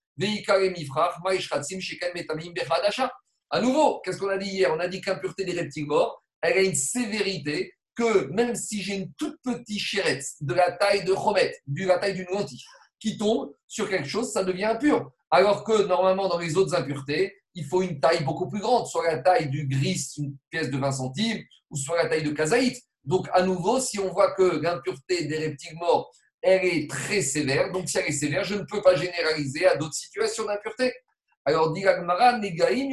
À nouveau, qu'est-ce qu'on a dit hier? On a dit qu'impureté des reptiles morts, elle a une sévérité que même si j'ai une toute petite chérette de la taille de Chomet, de la taille d'une lentille, qui tombe sur quelque chose, ça devient impur. Alors que normalement, dans les autres impuretés, il faut une taille beaucoup plus grande, soit la taille du gris, une pièce de 20 centimes, ou soit la taille de kazaït. Donc, à nouveau, si on voit que l'impureté des reptiles morts, elle est très sévère, donc si elle est sévère, je ne peux pas généraliser à d'autres situations d'impureté. Alors, dit l'Agmara, Negaim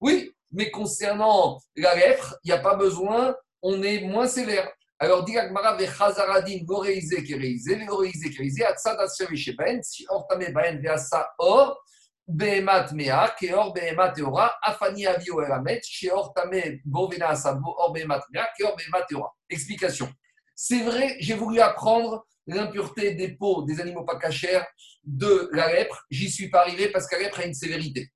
Oui, mais concernant la lèpre, il n'y a pas besoin, on est moins sévère. Alors, dit l'Agmara, Vechazaradin, Goreize, Kereize, Goreize, Kereize, Atsad, Asher, Sheben, si Ortame, Baen, Veasa, Or, Behemat Mea, Keor Behemat Teora, Afani Avio Elamet, Sheor Tame Bovena Asabo, Or Behemat Mea, Keor Behemat Teora. Explication. C'est vrai, j'ai voulu apprendre l'impureté des peaux des animaux pas cachers de la lèpre. J'y suis pas arrivé parce que la lèpre a une sévérité.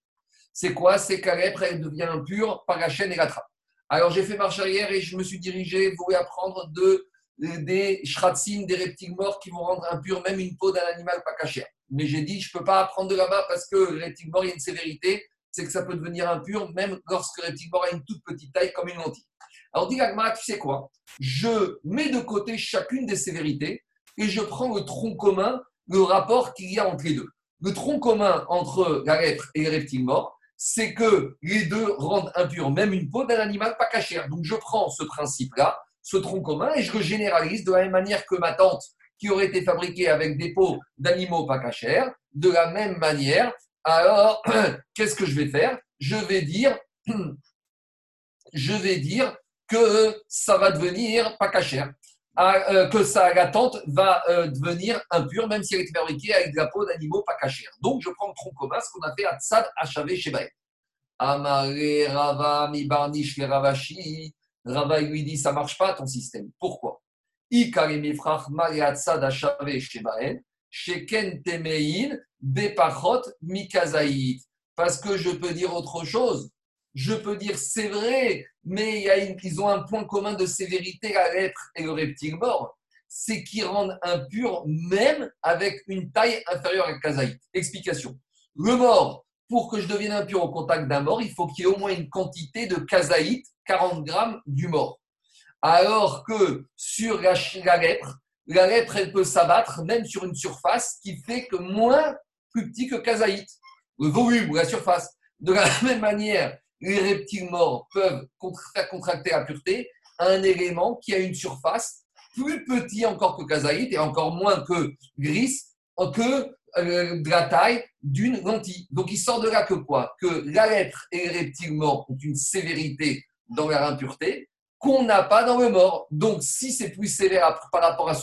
C'est quoi? C'est que la lèpre, elle devient impure par la chaîne et la trappe. Alors j'ai fait marche arrière et je me suis dirigé, voulu apprendre de, des shratsim, des reptiles morts qui vont rendre impure même une peau d'un animal pas caché. Mais j'ai dit, je ne peux pas apprendre de là-bas parce que le reptile mort, il y a une sévérité, c'est que ça peut devenir impur même lorsque le reptile mort a une toute petite taille comme une lentille. Alors dit Agma, tu sais quoi? Je mets de côté chacune des sévérités et je prends le tronc commun, le rapport qu'il y a entre les deux. Le tronc commun entre la lèpre et le reptile mort, c'est que les deux rendent impur même une peau d'un animal pas caché. Donc je prends ce principe-là, ce tronc commun, et je le généralise de la même manière que ma tante qui aurait été fabriquée avec des peaux d'animaux pas cachers. De la même manière, alors qu'est-ce que je vais faire? Je vais dire, je vais dire que ça va devenir pas cachère. Euh, que sa latente va euh, devenir impure, même si elle est fabriquée avec de la d'animaux pas cachés. Donc, je prends le tronc commun, ce qu'on a fait à Tzad Achavé chez Amare Rava mi barnish le Ravashi. Rava lui dit ça marche pas ton système. Pourquoi? Sheken Temein Bepachot Mikazaït. Parce que je peux dire autre chose je peux dire c'est vrai, mais ils ont un point commun de sévérité, la lèpre et le reptile mort, c'est qu'ils rendent impur même avec une taille inférieure à kazaït. Explication. Le mort, pour que je devienne impur au contact d'un mort, il faut qu'il y ait au moins une quantité de kazaït, 40 grammes du mort. Alors que sur la, lèpre, la lèpre, elle peut s'abattre même sur une surface qui fait que moins plus petit que kazaït, le volume ou la surface. De la même manière, les reptiles morts peuvent contracter la pureté un élément qui a une surface plus petit encore que kazaït et encore moins que gris, que euh, de la taille d'une lentille. Donc il sort de là que quoi? Que la lettre et les reptiles morts ont une sévérité dans leur impureté qu'on n'a pas dans le mort. Donc si c'est plus sévère par rapport à,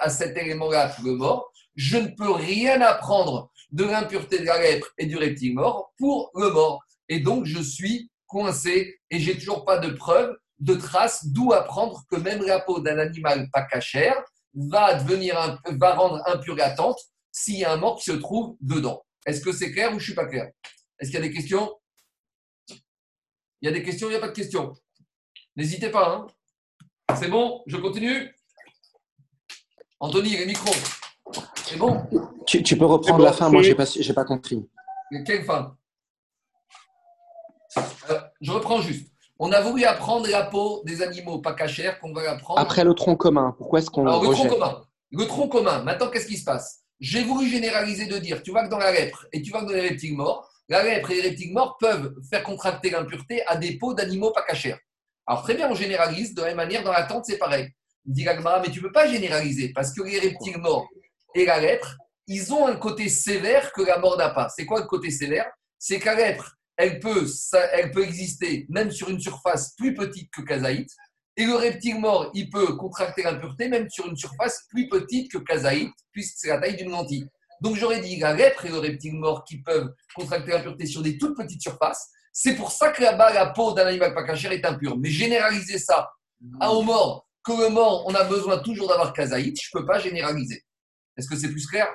à cet élément-là que le mort, je ne peux rien apprendre de l'impureté de la lèpre et du reptile mort pour le mort. Et donc, je suis coincé et j'ai toujours pas de preuve, de traces, d'où apprendre que même la peau d'un animal pas cachère va, devenir va rendre impure la tente s'il y a un mort qui se trouve dedans. Est-ce que c'est clair ou je suis pas clair? Est-ce qu'il y a des questions? Il y a des questions, il n'y a pas de questions. N'hésitez pas. Hein c'est bon? Je continue? Anthony, les micros. C'est bon? Tu, peux reprendre la fin, moi j'ai pas, pas compris. Quelle fin? Je reprends juste. On a voulu apprendre la peau des animaux pas cachers qu'on va apprendre. Après le tronc commun, pourquoi est-ce qu'on le tronc commun. Le tronc commun. Maintenant, qu'est-ce qui se passe? J'ai voulu généraliser de dire, tu vois que dans la lèpre et tu vois que dans les reptiles morts, la lèpre et les reptiles morts peuvent faire contracter l'impureté à des peaux d'animaux pas cachers. Alors très bien, on généralise. De la même manière, dans la tente, c'est pareil. Dit mais tu ne peux pas généraliser parce que les reptiles morts et la lèpre, ils ont un côté sévère que la mort n'a pas. C'est quoi le côté sévère? C'est que la lèpre, elle peut, elle peut exister même sur une surface plus petite que Kazaït. Et le reptile mort, il peut contracter l'impureté même sur une surface plus petite que Kazaït, puisque c'est la taille d'une lentille. Donc j'aurais dit la lèpre et le reptile mort qui peuvent contracter l'impureté sur des toutes petites surfaces. C'est pour ça que là-bas, la peau d'un animal pas caché est impure. Mais généraliser ça à au mort, que le mort, on a besoin toujours d'avoir Kazaït, je ne peux pas généraliser. Est-ce que c'est plus clair?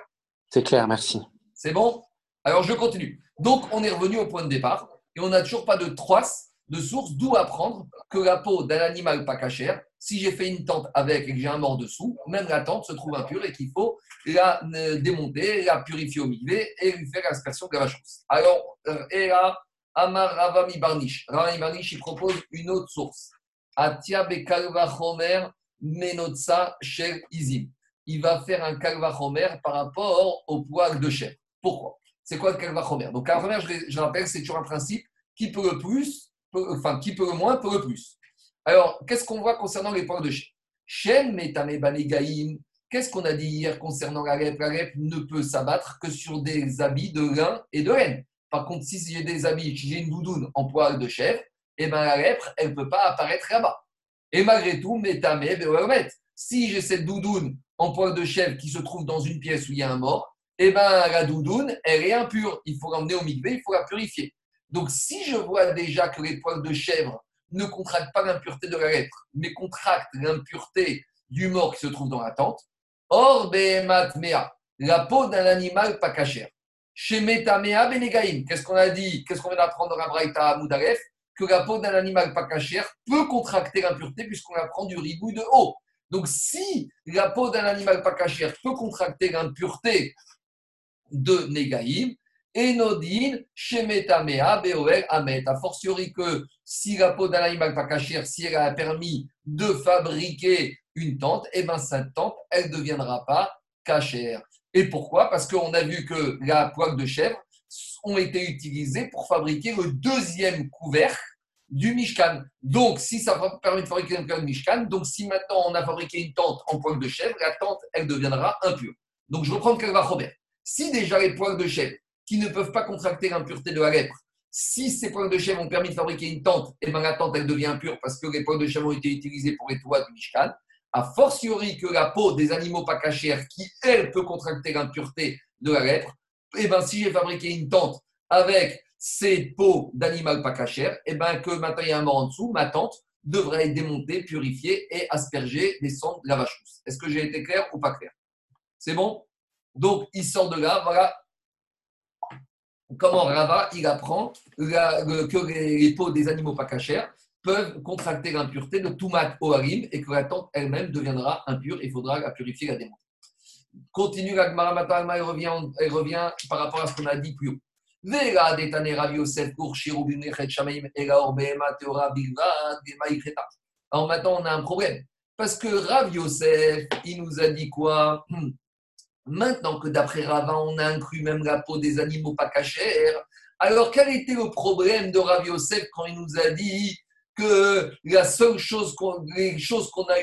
C'est clair, merci. C'est bon? Alors je continue. Donc, on est revenu au point de départ et on n'a toujours pas de trace de source d'où apprendre que la peau d'un animal pas cachère, si j'ai fait une tente avec et que j'ai un mort dessous, même la tente se trouve impure et qu'il faut la euh, démonter, la purifier au milieu et lui faire l'aspersion de la chose. Alors, euh, et là, Amar Ravami Barnish. Ravami Barnish, il propose une autre source. Atia Homer Menotsa Shel Izim. Il va faire un Homer par rapport au poil de chair. Pourquoi? C'est quoi le Kalvachomer Donc, Kalvachomer, je, je rappelle, c'est toujours un principe qui peut le plus, enfin, qui peut le moins, peut le plus. Alors, qu'est-ce qu'on voit concernant les poils de chèvre Shem metame. Qu'est-ce qu'on a dit hier concernant la lèpre La lèpre ne peut s'abattre que sur des habits de lin et de laine. Par contre, si j'ai des habits, si j'ai une doudoune en poil de chèvre, eh ben, la lèpre, elle ne peut pas apparaître là-bas. Et malgré tout, metame Si j'ai cette doudoune en poil de chèvre qui se trouve dans une pièce où il y a un mort, eh ben, la doudoune, elle est impure. Il faut l'emmener au mikvé, il faut la purifier. Donc, si je vois déjà que les poils de chèvre ne contractent pas l'impureté de la lèpre, mais contractent l'impureté du mort qui se trouve dans la tente, or mea, la peau d'un animal pas cachère. Chez Metamea Benegaim, qu'est-ce qu'on a dit? Qu'est-ce qu'on vient d'apprendre la Braïta Moudaref? Que la peau d'un animal pas cachère peut contracter l'impureté puisqu'on apprend du ribou de haut. Donc, si la peau d'un animal pas cachère peut contracter l'impureté de Negaïm, Enodin, Shemetamea, Beoel, Amet. A fortiori que si la peau d'un animal pas cachère, si elle a permis de fabriquer une tente, eh bien cette tente, elle ne deviendra pas cachère. Et pourquoi? Parce qu'on a vu que la poêle de chèvre ont été utilisées pour fabriquer le deuxième couvercle du Mishkan. Donc, si ça permet de fabriquer un couvercle Mishkan, donc si maintenant on a fabriqué une tente en poêle de chèvre, la tente, elle deviendra impure. Donc, je reprends le cas Robert. Si déjà les poils de chèvre qui ne peuvent pas contracter l'impureté de la lèpre, si ces poils de chèvre ont permis de fabriquer une tente, et eh bien la tente, elle devient impure parce que les poils de chèvre ont été utilisés pour les toits du Mishkan. A fortiori que la peau des animaux pas cachers, qui, elle, peut contracter l'impureté de la lèpre, et eh bien, si j'ai fabriqué une tente avec ces peaux d'animal pas cachères, et eh bien, que maintenant il y a un mort en dessous, ma tente devrait être démontée, purifiée et aspergée des cendres de la vache Est-ce que j'ai été clair ou pas clair? C'est bon? Donc, il sort de là, voilà comment Rava, il apprend que les, peaux des animaux pas cachers peuvent contracter l'impureté de Toumat Oharim et que la tente elle-même deviendra impure et il faudra la purifier, la démonter. Continue la Gemara elle revient, revient par rapport à ce qu'on a dit plus haut. Alors maintenant, on a un problème. Parce que Rav Yosef, il nous a dit quoi? Hmm. Maintenant que d'après Rava, on a inclus même la peau des animaux pas cachers, alors quel était le problème de Rav Yosef quand il nous a dit que la seule chose qu'on, les choses qu'on a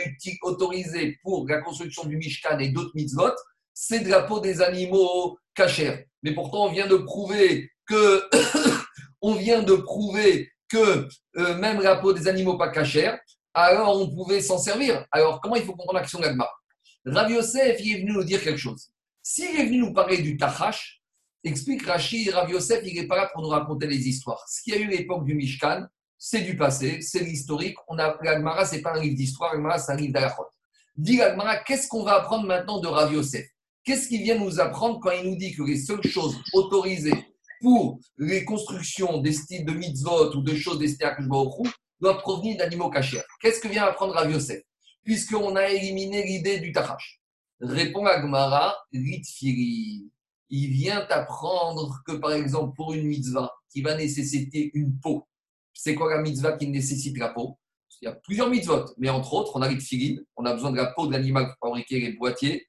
autorisées pour la construction du Mishkan et d'autres mitzvot, c'est de la peau des animaux cachers. Mais pourtant, on vient de prouver que, on vient de prouver que euh, même la peau des animaux pas cachers, alors on pouvait s'en servir. Alors, comment il faut comprendre l'action d'Agma Rav Yosef, il est venu nous dire quelque chose. S'il est venu nous parler du Tachash, explique Rachid, Rav Yosef, il n'est pas là pour nous raconter les histoires. Ce qu'il y a eu l'époque du Mishkan, c'est du passé, c'est l'historique. On a, l'Agmara, ce n'est pas un livre d'histoire, l'Agmara, c'est un livre d'Alachot. Dit l'Agmara, qu'est-ce qu'on va apprendre maintenant de Rav Yosef? Qu'est-ce qu'il vient nous apprendre quand il nous dit que les seules choses autorisées pour les constructions des styles de mitzvot ou de choses destinées à doivent provenir d'animaux cachés? Qu'est-ce que vient apprendre Rav Yosef? Puisqu'on a éliminé l'idée du tachash. Répond Agmara, Ritfiri. Il vient apprendre que, par exemple, pour une mitzvah qui va nécessiter une peau, c'est quoi la mitzvah qui nécessite la peau? Il y a plusieurs mitzvot, mais entre autres, on a filines, on a besoin de la peau de l'animal pour fabriquer les boîtiers,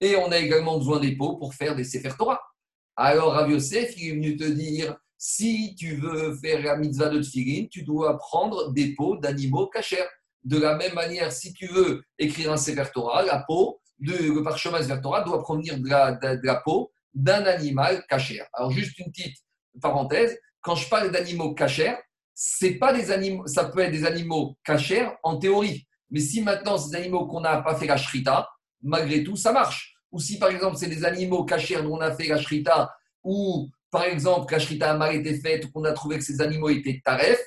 et on a également besoin des peaux pour faire des Sefer Torah. Alors, Rav Yosef, il est venu te dire si tu veux faire la mitzvah de tfilin, tu dois prendre des peaux d'animaux cachers. De la même manière, si tu veux écrire un Sefer Torah, la peau, de, le parchemin Sefer doit provenir de la, peau d'un animal cacher. Alors, juste une petite parenthèse, quand je parle d'animaux cachers, c'est pas des animaux, ça peut être des animaux cachers en théorie. Mais si maintenant ces animaux qu'on n'a pas fait la shrita, malgré tout, ça marche. Ou si par exemple c'est des animaux cachers dont on a fait la shrita, ou par exemple la shrita a mal été faite, ou qu'on a trouvé que ces animaux étaient taref,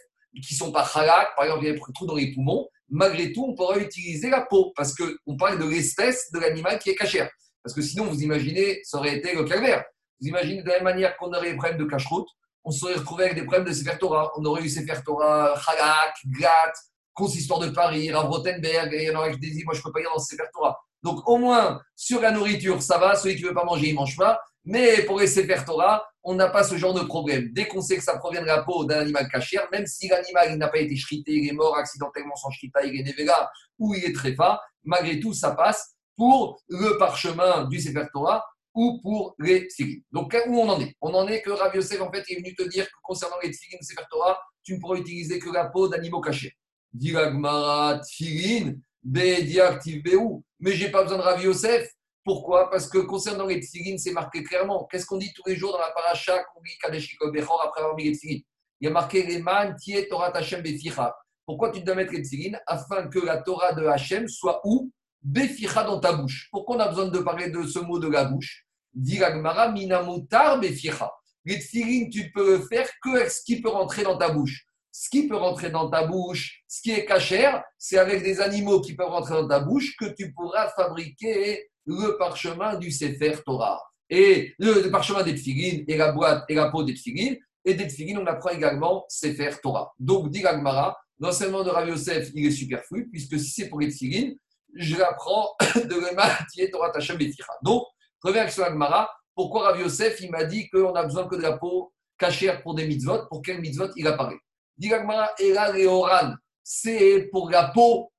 qui sont pas halak, par exemple il y a des trous dans les poumons, malgré tout on pourrait utiliser la peau, parce qu'on parle de l'espèce de l'animal qui est cachère. Parce que sinon, vous imaginez, ça aurait été le calvaire. Vous imaginez de la même manière qu'on aurait des problèmes de cache-route, on serait retrouvé avec des problèmes de Sefer Torah. On aurait eu Sefer Torah, Halak, Gat, Consistoire de Paris, Rav Rothenberg, et il y en aurait qui disaient, moi je ne peux pas y aller dans Sefer Torah. Donc au moins, sur la nourriture, ça va. Celui qui ne veut pas manger, il ne mange pas. Mais pour les Sefer Torah, on n'a pas ce genre de problème. Dès qu'on sait que ça provient de la peau d'un animal cachère, même si l'animal n'a pas été shrité, il est mort accidentellement sans shrita, il est nevega ou il est tréfa, malgré tout, ça passe pour le parchemin du Sefer Torah ou pour les tfilines. Donc, où on en est? On en est que Rav Yosef, en fait, est venu te dire que concernant les tfilines Sefer Torah, tu ne pourras utiliser que la peau d'animaux cachés. Dilagmara, Tfilin, Beou. Mais j'ai pas besoin de Rav Yosef. Pourquoi? Parce que concernant les tfilin, c'est marqué clairement. Qu'est-ce qu'on dit tous les jours dans la paracha qu'on dit Kadeshiko Bechor après avoir mis les tfilin Il y a marqué les man Torah Hashem Beficha. Pourquoi tu dois mettre les tfilin Afin que la Torah de Hachem soit où? Beficha dans ta bouche. Pourquoi on a besoin de parler de ce mot de la bouche? Dit Minamutar Beficha. Les tfilin, tu peux faire que ce qui peut rentrer dans ta bouche ce qui peut rentrer dans ta bouche, ce qui est cachère, c'est avec des animaux qui peuvent rentrer dans ta bouche que tu pourras fabriquer le parchemin du Sefer Torah. Et le, parchemin des et la boîte et la peau des. Et des on apprend également Sefer Torah. Donc, dit Gagmara, l'enseignement de Rav Yosef, il est superflu, puisque si c'est pour les je l'apprends de l'Ematier Torah Tachem Betira. Donc, reviens sur Gagmara. Pourquoi Rav Yosef, il m'a dit qu'on a besoin que de la peau cachère pour des mitzvot? Pour quel mitzvot il apparaît c'est pour la peau,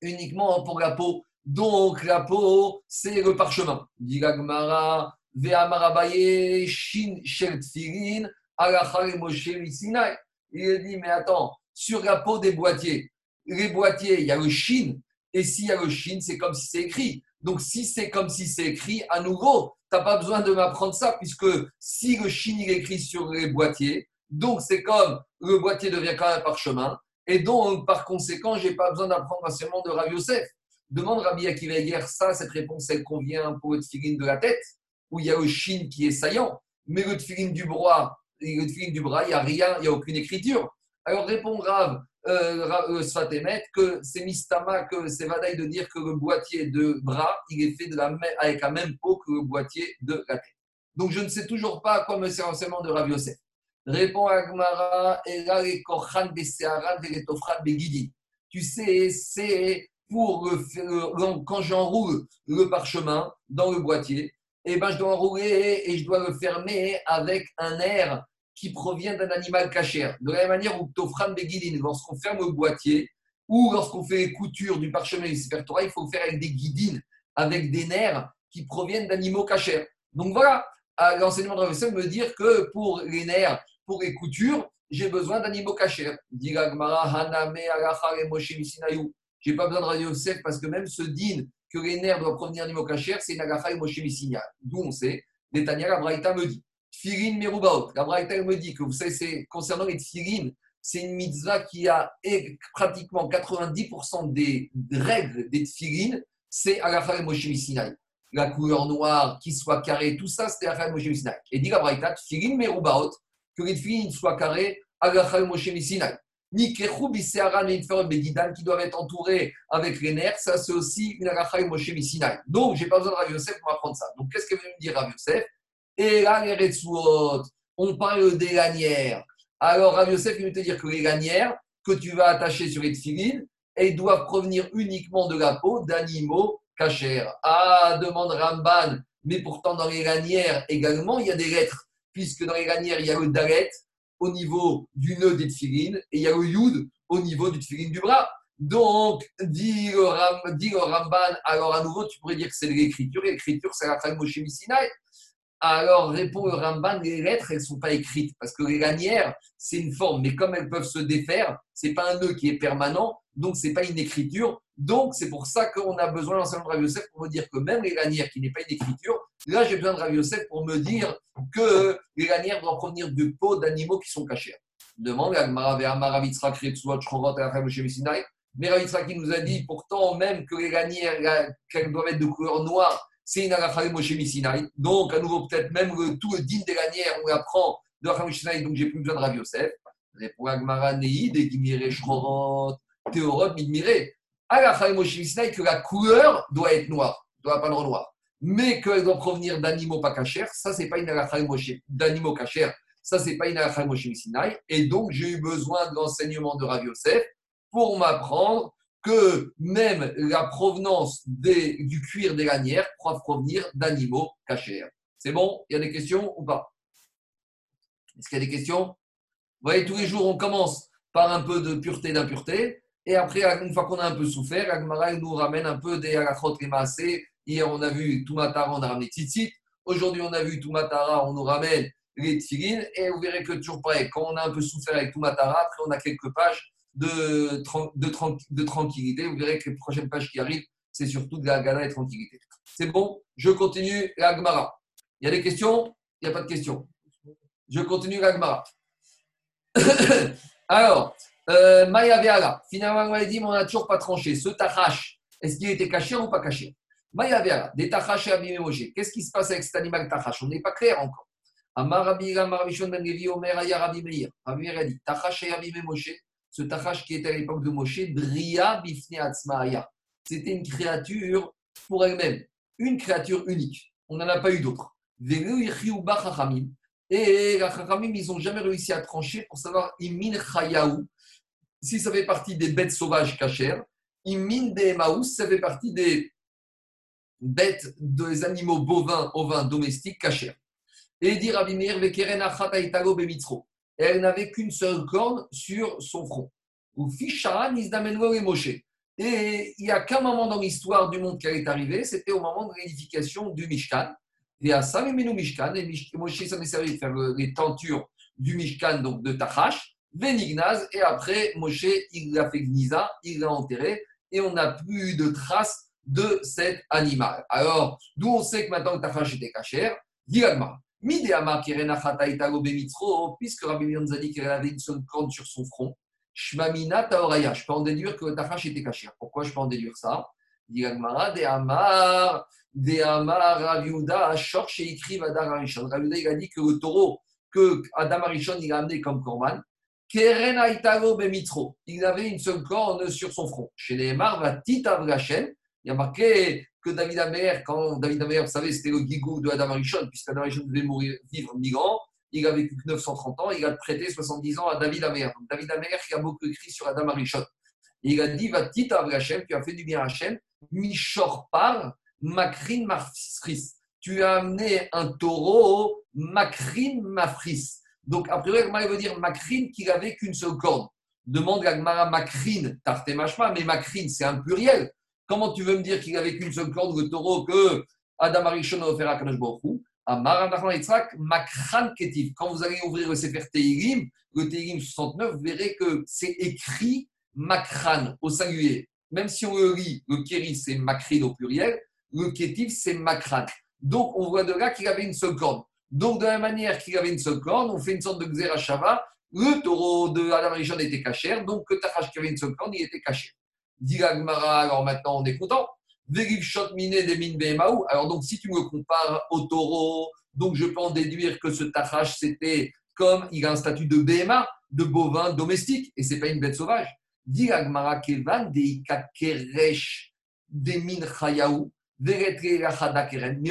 uniquement pour la peau. Donc la peau, c'est le parchemin. Ve'amarabaye, Shin, Sheltfirin, Sinai. Il dit, mais attends, sur la peau des boîtiers, les boîtiers, il y a le Shin, et s'il y a le Shin, c'est comme si c'est écrit. Donc si c'est comme si c'est écrit, à nouveau, tu n'as pas besoin de m'apprendre ça, puisque si le Shin est écrit sur les boîtiers, donc, c'est comme le boîtier devient quand même un parchemin. Et donc, par conséquent, je n'ai pas besoin d'apprendre seulement de Rav Yosef. Demande Rabbi Akiva hier, ça, cette réponse, elle convient pour le tefillin de la tête, où il y a le shin qui est saillant. Mais le tefillin du bras, le du bras, il n'y a rien, il n'y a aucune écriture. Alors, répond Rav, euh, euh Sfatemet, que c'est mistama, que c'est vadaï de dire que le boîtier de bras, il est fait de la avec la même peau que le boîtier de la tête. Donc, je ne sais toujours pas à quoi me sert l'enseignement de Rav Yosef. Répond Agmara, tu sais, c'est pour le, quand j'enroule le parchemin dans le boîtier, eh ben, je dois enrouler et je dois le fermer avec un air qui provient d'un animal cachère. De la même manière où Tofran Begidin, lorsqu'on ferme le boîtier ou lorsqu'on fait les coutures du parchemin du il faut le faire avec des guidines, avec des nerfs qui proviennent d'animaux cachères. Donc voilà, l'enseignement de la me dire que pour les nerfs pour les coutures, j'ai besoin d'animaux cachers. J'ai pas besoin de Radio Yosef parce que même ce din que les nerfs doivent provenir d'animaux cachers, c'est Nagacha et Moshe D'où on sait, Netanya la me dit. Tfirin Merubaot. La Braïta me dit que vous savez, c'est concernant les tfirin, c'est une mitzvah qui a pratiquement 90% des règles des tfirin, c'est Agacha et La couleur noire, qui soit carrée, tout ça, c'est Agacha et Et dit la Braïta, Tfirin Merubaot que les filles soient carrées, Agachal Moshe Sinai. Qui doivent être entourés avec les nerfs, ça c'est aussi une Agachal Moshe Sinai. Donc, j'ai pas besoin de Rav Yosef pour apprendre ça. Donc, qu'est-ce que veut me dire Rav Yosef? Et là, les on parle des lanières. Alors, Rav Yosef, il veut te dire que les lanières que tu vas attacher sur les tefilines, elles doivent provenir uniquement de la peau d'animaux cachers. Ah, demande Ramban, mais pourtant dans les lanières également, il y a des lettres puisque dans les lanières, il y a le dalet au niveau du nœud des tfilines et il y a le au niveau du tfiline du bras. Donc, dit le, Ramban, alors à nouveau, tu pourrais dire que c'est l'écriture, l'écriture, c'est la Moshe Sinai. Alors, répond le Ramban, les lettres, elles ne sont pas écrites, parce que les lanières, c'est une forme, mais comme elles peuvent se défaire, ce n'est pas un nœud qui est permanent, donc ce n'est pas une écriture. Donc, c'est pour ça qu'on a besoin d'un de Rav Yosef pour me dire que même les lanières, qui n'est pas une écriture, là, j'ai besoin de Rav Yosef pour me dire que les lanières doivent provenir de peaux d'animaux qui sont cachés. Demande à Maravitzra mais Ravitra qui nous a dit pourtant même que les lanières, qu'elles doivent être de couleur noire, c'est une Aracha Moshe. Donc, à nouveau, peut-être même tout le din des lanières, on apprend de Aracha Sinai, donc j'ai plus besoin de Rav Yosef. Répond Agmara Neid, Gimire Shorot, Théorot, Midmire. Aracha Moshe Sinai, que la couleur doit être noire, doit pas être noir mais qu'elle doit provenir d'animaux pas cachers, ça, c'est pas une d'animaux cachers, ça, c'est pas une Sinai. Et donc, j'ai eu besoin de l'enseignement de Rav Yosef pour m'apprendre que même la provenance du cuir des lanières pourra provenir d'animaux cachers. C'est bon? Il y a des questions ou pas? Est-ce qu'il y a des questions? Vous voyez, tous les jours, on commence par un peu de pureté, d'impureté, et après, une fois qu'on a un peu souffert, Agmara nous ramène un peu des halachot et Hier, on a vu Toumatara, on a ramené Tzitzit. Aujourd'hui, on a vu Toumatara, on nous ramène les Tfilin. Et vous verrez que toujours pareil, quand on a un peu souffert avec Toumatara, après, on a quelques pages de, de, tranquillité. Vous verrez que les prochaines pages qui arrivent, c'est surtout de la gana et tranquillité. C'est bon? Je continue la Gemara. Il y a des questions? Il n'y a pas de questions. Je continue la Gemara. Alors, euh, Maya Finalement, on a dit, mais on n'a toujours pas tranché. Ce tachash, est-ce qu'il était caché ou pas caché? Maya des tachash et Moshe. Qu'est-ce qui se passe avec cet animal tachash? On n'est pas clair encore. Amar Rabbi Marvishon Ben Omer Aya Meir. Meir a dit Tachash et Moshe. Ce tachash qui était à l'époque de Moshe, Bria Bifne Atzmaaya. C'était une créature pour elle-même, une créature unique. On n'en a pas eu d'autre. Et les Chachamim, ils n'ont jamais réussi à trancher pour savoir Imin Chayaou, si ça fait partie des bêtes sauvages cachères. Imin de ça fait partie des bêtes, des animaux bovins, ovins, domestiques cachères. Et dit Rabbi Meir, Elle n'avait qu'une seule corne sur son front. Ou Fishan, et. Et il n'y a qu'un moment dans l'histoire du monde qui est arrivé, c'était au moment de l'édification du Mishkan. Et à Samimenu Mishkan, et Moshe s'en est servi de faire les tentures du Mishkan, donc de Tachash, Venignaz, et après Moshe, il l'a fait Gniza, il l'a enterré, et on n'a plus de traces de cet animal. Alors, d'où on sait que maintenant que Tachash était cachère, Dilagma. Midéama Chataïtago puisque Rabbi nous a dit qu'elle avait une seule corde sur son front, Shmamina Taoraya. Je peux en déduire que Tachash était caché. Pourquoi je peux en déduire ça? Dit Agmara, De Amar, De Amar, Raviuda, Shor, écrit Vadar Arishon. Raviuda, il a dit que le taureau que Adam Arishon, il a amené comme Bemitro. Il avait une seule corne sur son front. Chez les Vatita Vrachen, il y a marqué que David Amer, quand David Amer, vous savez, c'était le gigou de Adam Arishon, puisque Adam Arishon devait mourir, vivre migrant, il a vécu 930 ans, il a prêté 70 ans à David Amer. David Amer qui a beaucoup écrit sur Adam Arishon. Il a dit Va tita tu as fait du bien à Hachem, Mishor par Makrin Mafris. Tu as amené un taureau Makrin Mafris. Donc, après, il veut dire Makrin qu'il avait qu'une seule corde. Demande à Gmara Makrin, Tarte Mashma, mais Makrin, c'est un pluriel. Comment tu veux me dire qu'il avait qu'une seule corde, le taureau, que Adam Arishon a offert à Kadosh quand vous allez ouvrir le Sefer Teilim, le Teilim 69, vous verrez que c'est écrit Makran au singulier. Même si on le lit, le Kéri c'est Makrin au pluriel, le Kétif c'est Makran. Donc on voit de là qu'il avait une seule corne. Donc de la manière qu'il avait une seule corne, on fait une sorte de Xerashava. Le taureau de Adam Rishon était caché, donc que Tachash qui avait une seule corne, il était caché. Dit alors maintenant on est content. Alors, donc, si tu me compares au taureau, donc je peux en déduire que ce tachash, c'était comme il a un statut de BMA, de bovin domestique, et c'est pas une bête sauvage. Mais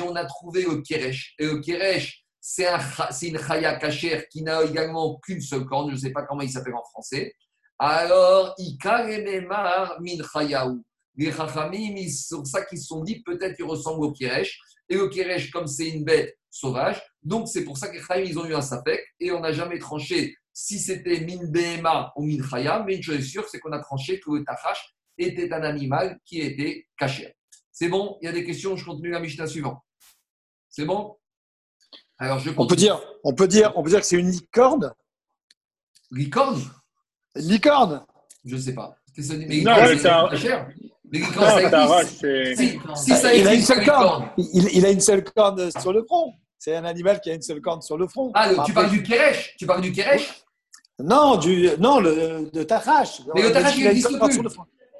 on a trouvé le keresh. Et le keresh, c'est un, une chaya kacher qui n'a également qu'une seule corne, je ne sais pas comment il s'appelle en français. Alors, min chayaou les Chachamim, c'est pour ça qu'ils se sont dit peut-être qu'il ressemble au Kiresh. Et le Kiresh, comme c'est une bête sauvage, donc c'est pour ça que les ils ont eu un Safek et on n'a jamais tranché si c'était Min Behema ou Min Chaya, mais une chose est sûre, c'est qu'on a tranché que le Tachash était un animal qui était caché. C'est bon? Il y a des questions? Je continue la Mishnah suivante. C'est bon? Alors, je on, peut dire, on, peut dire, on peut dire que c'est une licorne Licorne? Licorne? Je ne sais pas. Mais non, c'est un... cher. il, a une seule corne. Il, a une seule corne sur le front. C'est un animal qui a une seule corne sur le front. Ah, tu parles du Keresh Tu parles du Keresh? Non, du, non le, de Tachash. Mais le Tachash, il n'existe plus.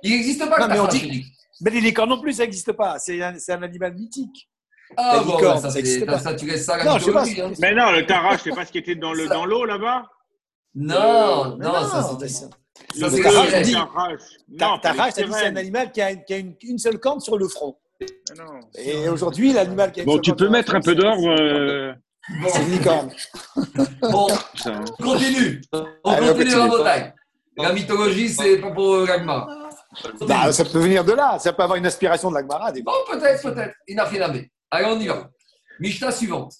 Il n'existe pas, non, mais, dit, mais les licornes non plus, ça n'existe pas. C'est un, un, animal mythique. Ah, bon, licorne, ça, ça, ça, tu laisses ça à la non, pas, hein. Mais non, le Tarach, c'est pas ce qui était dans l'eau dans là-bas Non, non, ça c'est. Tarach, c'est un animal qui a, qui a une, une, seule corne sur le front. Et aujourd'hui, l'animal qui a une Bon, tu peux mettre un peu d'ordre. Euh... C'est une licorne. bon, on continue. On continue la bataille. La mythologie, c'est pas pour l'agma. Bah, ça peut venir de là. Ça peut avoir une aspiration de l'agmara. Bon, peut-être, peut-être. Il Allez, on y va. Mishnah suivante.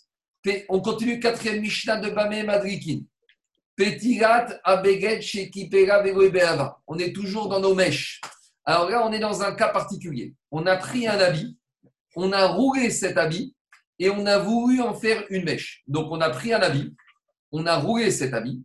On continue quatrième Mishnah de Bamé Madrikin. Petirat Abeget On est toujours dans nos mèches. Alors là, on est dans un cas particulier. On a pris un habit, on a roulé cet habit et on a voulu en faire une mèche. Donc on a pris un habit, on a roulé cet habit,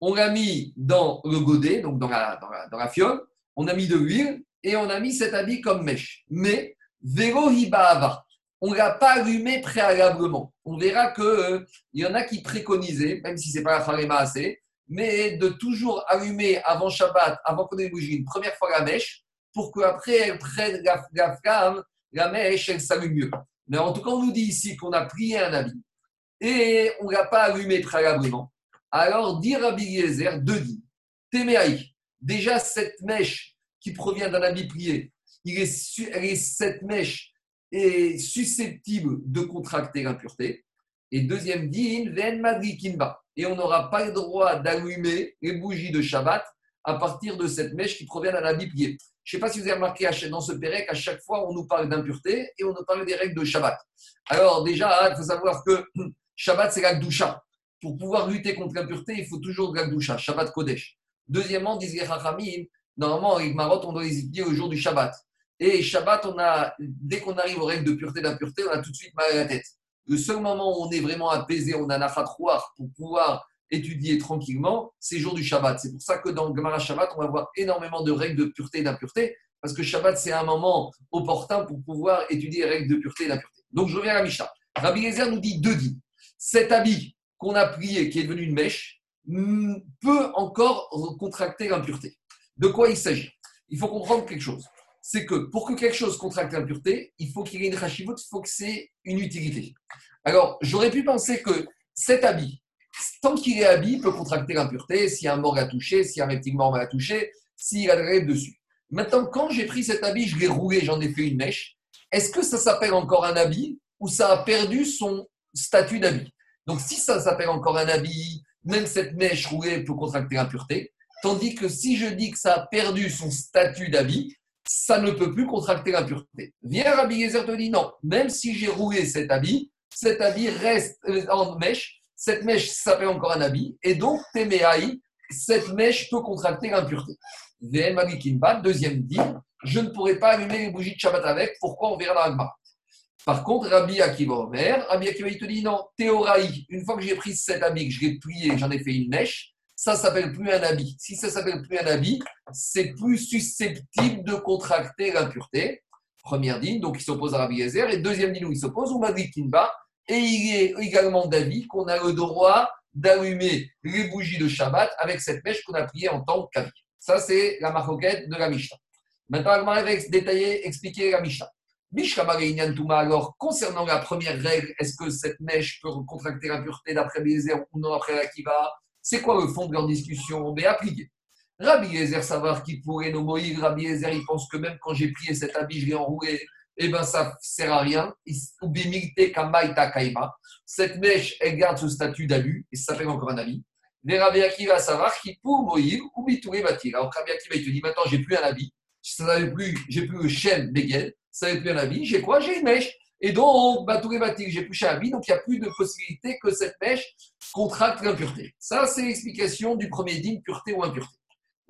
on l'a mis dans le godet, donc dans la, dans la, fiole, on a mis de l'huile et on a mis cet habit comme mèche. Mais, vélo hibaava, on ne l'a pas allumé préalablement. On verra qu'il euh, y en a qui préconisaient, même si ce n'est pas la farema assez, mais de toujours allumer avant Shabbat, avant qu'on ait bougie, une première fois la mèche, pour qu'après elle prenne la, flamme, la mèche, elle s'allume mieux. Mais en tout cas, on nous dit ici qu'on a plié un habit et on ne l'a pas allumé préalablement. Alors, dire Rabbi Yezer, deux dit, déjà cette mèche qui provient d'un habit plié, il est, cette mèche est susceptible de contracter l'impureté. Et deuxième dit, Ven Madrikinba. Et on n'aura pas le droit d'allumer les bougies de Shabbat à partir de cette mèche qui provient d'un habit plié. Je ne sais pas si vous avez remarqué dans ce Pérec, à chaque fois, on nous parle d'impureté et on nous parle des règles de Shabbat. Alors, déjà, il faut savoir que Shabbat, c'est la doucha. Pour pouvoir lutter contre l'impureté, il faut toujours de la doucha, Shabbat Kodesh. Deuxièmement, disent les normalement, avec Marot, on doit les étudier au jour du Shabbat. Et Shabbat, on a, dès qu'on arrive aux règles de pureté d'impureté, on a tout de suite mal à la tête. Le seul moment où on est vraiment apaisé, on a un pour pouvoir étudier tranquillement, c'est jour du Shabbat. C'est pour ça que dans Gemara Shabbat, on va avoir énormément de règles de pureté et d'impureté, parce que Shabbat, c'est un moment opportun pour pouvoir étudier les règles de pureté et d'impureté. Donc, je reviens à la. Rabbi Gezer nous dit deux dits. Cet habit qu'on a prié, qui est devenu une mèche, mm, peut encore contracter l'impureté. De quoi il s'agit? Il faut comprendre quelque chose. C'est que pour que quelque chose contracte l'impureté, il faut qu'il y ait une rachivut, il faut que c'est une utilité. Alors, j'aurais pu penser que cet habit, tant qu'il est habillé, peut contracter l'impureté, si un mort l'a touché, si un reptile mort l'a touché, s'il a des dessus. Maintenant, quand j'ai pris cet habit, je l'ai roulé, j'en ai fait une mèche, est-ce que ça s'appelle encore un habit ou ça a perdu son statut d'habit? Donc, si ça s'appelle encore un habit, même cette mèche roulée peut contracter l'impureté, tandis que si je dis que ça a perdu son statut d'habit, ça ne peut plus contracter l'impureté. Viens Rabbi Gezer te dit non, même si j'ai roulé cet habit, cet habit reste en mèche, cette mèche s'appelle encore un habit, et donc, Temeaï, cette mèche peut contracter l'impureté. deuxième dit, je ne pourrais pas allumer les bougies de Shabbat avec, pourquoi on verra la Par contre, Rabbi Akiva Omer, Rabbi Akiva il te dit non, Théoraï, une fois que j'ai pris cet habit, que je l'ai plié, j'en ai fait une mèche, ça s'appelle plus un habit. Si ça s'appelle plus un habit, c'est plus susceptible de contracter l'impureté. Première dîne, donc il s'oppose à Rabbi Yezer, et deuxième dîne où il s'oppose, Madri Kinba, et il est également d'avis qu'on a le droit d'allumer les bougies de Shabbat avec cette mèche qu'on a priée en tant qu'habit. Ça, c'est la maroquette de la Mishnah. Maintenant, on va détailler, expliquer la Mishnah. Mishnah alors, concernant la première règle, est-ce que cette mèche peut contracter l'impureté d'après Bézér ou non après l'Akiva C'est quoi le fond de leur discussion? Mais appliqué. Rabbi Ezer, savoir qui pourrait nous mourir. Rabbi Ezer, il pense que même quand j'ai plié cet habit, je l'ai enroulé eh bien, ça ne sert à rien. Cette mèche, elle garde ce statut d'alu, et ça s'appelle encore un habit. Mais Rabbi Akiva savoir qui pour mourir ou bitouré batir. Alors Rabbi Akiva, il te dit maintenant, j'ai plus un habit, ça plus, j'ai plus le chêne béguel, ça n'avait plus un habit, j'ai quoi? J'ai une mèche. Et donc, batouré batir, j'ai plus un habit, donc il n'y a plus de possibilité que cette mèche contracte l'impureté. Ça, c'est l'explication du premier digne, pureté ou impureté.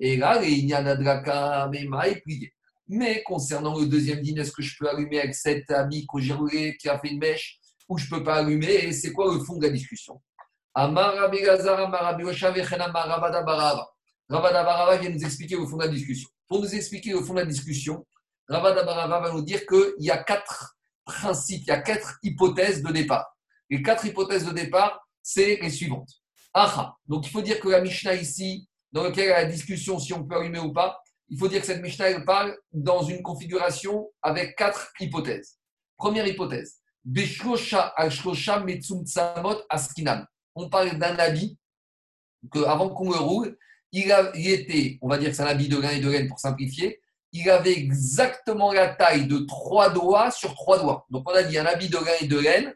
Et là, il y a Nadraka, Mema et plié. Mais concernant le deuxième dîner, est-ce que je peux allumer avec cet ami roulé, qui a fait une mèche, ou je ne peux pas allumer? Et c'est quoi le fond de la discussion? Ravada Barava vient nous expliquer le fond de la discussion. Pour nous expliquer le fond de la discussion, Ravada Barava va nous dire qu'il y a quatre principes, il y a quatre hypothèses de départ. Les quatre hypothèses de départ, c'est les suivantes. Aha. Donc il faut dire que la Mishnah ici, dans laquelle il y a la discussion si on peut allumer ou pas, il faut dire que cette Mishnah parle dans une configuration avec quatre hypothèses. Première hypothèse. On parle d'un habit que avant qu'on le roule, il, était, on va dire que c'est un habit de grain et de laine pour simplifier, il avait exactement la taille de trois doigts sur trois doigts. Donc on a dit un habit de grain et de laine,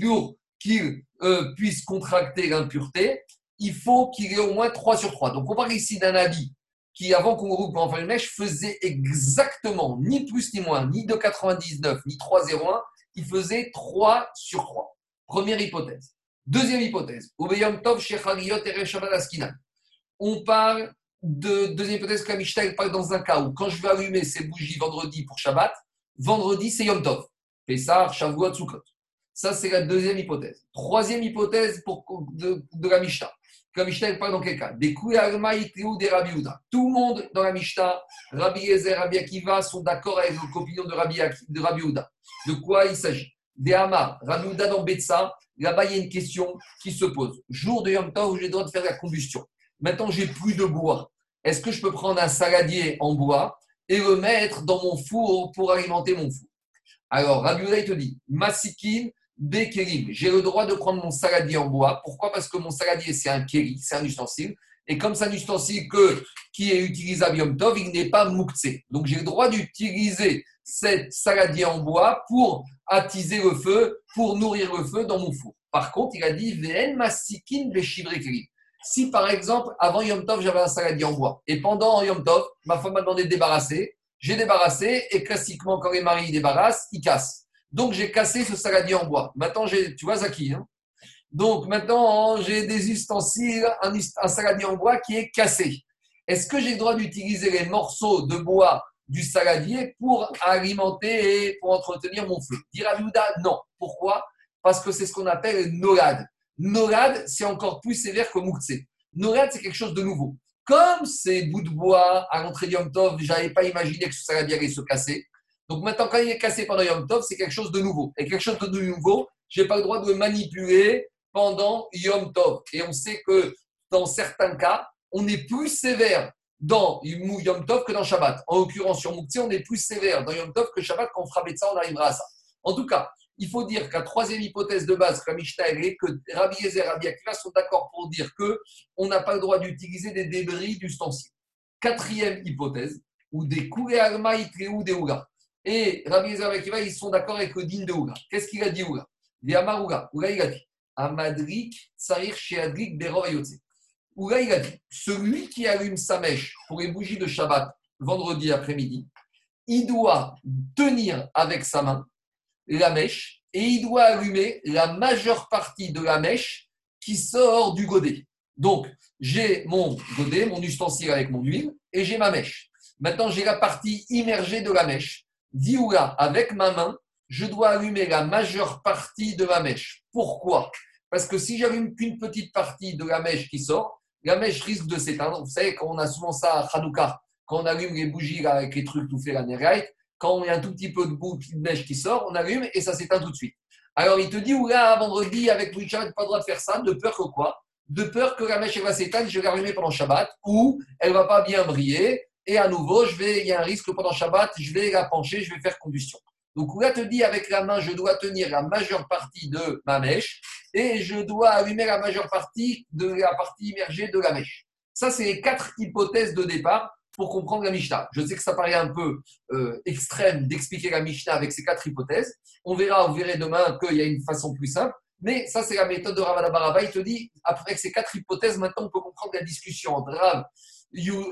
pour qu'il euh, puisse contracter l'impureté, il faut qu'il ait au moins trois sur trois. Donc on parle ici d'un habit qui, avant qu'on roule pour en une mèche, faisait exactement, ni plus ni moins, ni 2,99, ni 3,01, il faisait 3 sur 3. Première hypothèse. Deuxième hypothèse. On parle de deuxième hypothèse que la parle dans un cas où, quand je vais allumer ces bougies vendredi pour Shabbat, vendredi c'est Yom Tov. Pessah, Shavuot, Sukkot. Ça, c'est la deuxième hypothèse. Troisième hypothèse pour, de, la Mishnah la Mishnah parle dans quel cas? Des ou des Rabbi Tout le monde dans la Mishnah, Rabbi Yezer, Rabbi Akiva, sont d'accord avec l'opinion de Rabbi, de Rabbi De quoi il s'agit? Des Hamar, Rabbi Uda dans Betsa, là-bas il y a une question qui se pose. Jour de Yom Tov j'ai le droit de faire la combustion. Maintenant, j'ai plus de bois. Est-ce que je peux prendre un saladier en bois et le mettre dans mon four pour alimenter mon four? Alors, Rabbi te dit, Masikin, Bekerim, j'ai le droit de prendre mon saladier en bois. Pourquoi? Parce que mon saladier, c'est un keri, c'est un ustensile. Et comme c'est un ustensile qui est utilisable Yom Tov, il n'est pas mouktsé. Donc j'ai le droit d'utiliser cette saladier en bois pour attiser le feu, pour nourrir le feu dans mon four. Par contre, il a dit Vn masikin kerim. Si par exemple, avant Yom Tov, j'avais un saladier en bois, et pendant Yom Tov, ma femme m'a demandé de débarrasser, j'ai débarrassé, et classiquement, quand les maris débarrassent, ils cassent. Donc j'ai cassé ce saladier en bois. Maintenant, j'ai, tu vois, Zaki, hein donc maintenant, j'ai des ustensiles, un, un, saladier en bois qui est cassé. Est-ce que j'ai le droit d'utiliser les morceaux de bois du saladier pour alimenter et pour entretenir mon feu? Dira non. Pourquoi? Parce que c'est ce qu'on appelle nolad. Nolad, c'est encore plus sévère que Moukse. Nolad, c'est quelque chose de nouveau. Comme ces bouts de bois à l'entrée de Yom Tov, je n'avais pas imaginé que ce saladier allait se casser. Donc maintenant, quand il est cassé pendant Yom Tov, c'est quelque chose de nouveau. Et quelque chose de nouveau, je n'ai pas le droit de le manipuler pendant Yom Tov. Et on sait que dans certains cas, on est plus sévère dans Yom Tov que dans Shabbat. En l'occurrence, sur Moukti, on est plus sévère dans Yom Tov que Shabbat. Quand on fera ça, on arrivera à ça. En tout cas, il faut dire qu'à troisième hypothèse de base, est que Rabbi Yezer et Rabbi Akiva sont d'accord pour dire que on n'a pas le droit d'utiliser des débris d'ustensiles. Quatrième hypothèse, ou des Kouré ou des Ouga. Et Rabbi Yezer et Rabbi Akiva, ils sont d'accord avec le din de Ouga. Qu'est-ce qu'il a dit Ouga a Ouga. Ouga, il a dit Amadrik, Sarir, Sheadrik, Beror Ouga, il a dit celui qui allume sa mèche pour les bougies de Shabbat vendredi après-midi, il doit tenir avec sa main la mèche et il doit allumer la majeure partie de la mèche qui sort du godet. Donc, j'ai mon godet, mon ustensile avec mon huile et j'ai ma mèche. Maintenant, j'ai la partie immergée de la mèche. Dioula, avec ma main, je dois allumer la majeure partie de ma mèche. Pourquoi? Parce que si j'allume qu'une petite partie de la mèche qui sort, la mèche risque de s'éteindre. Vous savez, quand on a souvent ça à Hanouka, quand on allume les bougies avec les trucs tout fait la quand il y a un tout petit peu de bout de neige qui sort, on allume et ça s'éteint tout de suite. Alors il te dit, ou là, vendredi, avec Louis Charles, pas le droit de faire ça, de peur que quoi? De peur que la mèche va s'éteindre, je vais l'allumer pendant Shabbat, ou elle va pas bien briller, et à nouveau, je vais, il y a un risque que pendant Shabbat, je vais la pencher, je vais faire combustion. Donc là te dit, avec la main, je dois tenir la majeure partie de ma mèche, et je dois allumer la majeure partie de la partie immergée de la mèche. Ça, c'est les quatre hypothèses de départ pour comprendre la Mishnah. Je sais que ça paraît un peu euh, extrême d'expliquer la Mishnah avec ces quatre hypothèses. On verra, vous verrez demain qu'il y a une façon plus simple. Mais ça, c'est la méthode de Ravada Baraba. Il te dit, après ces quatre hypothèses, maintenant, on peut comprendre la discussion entre Rav,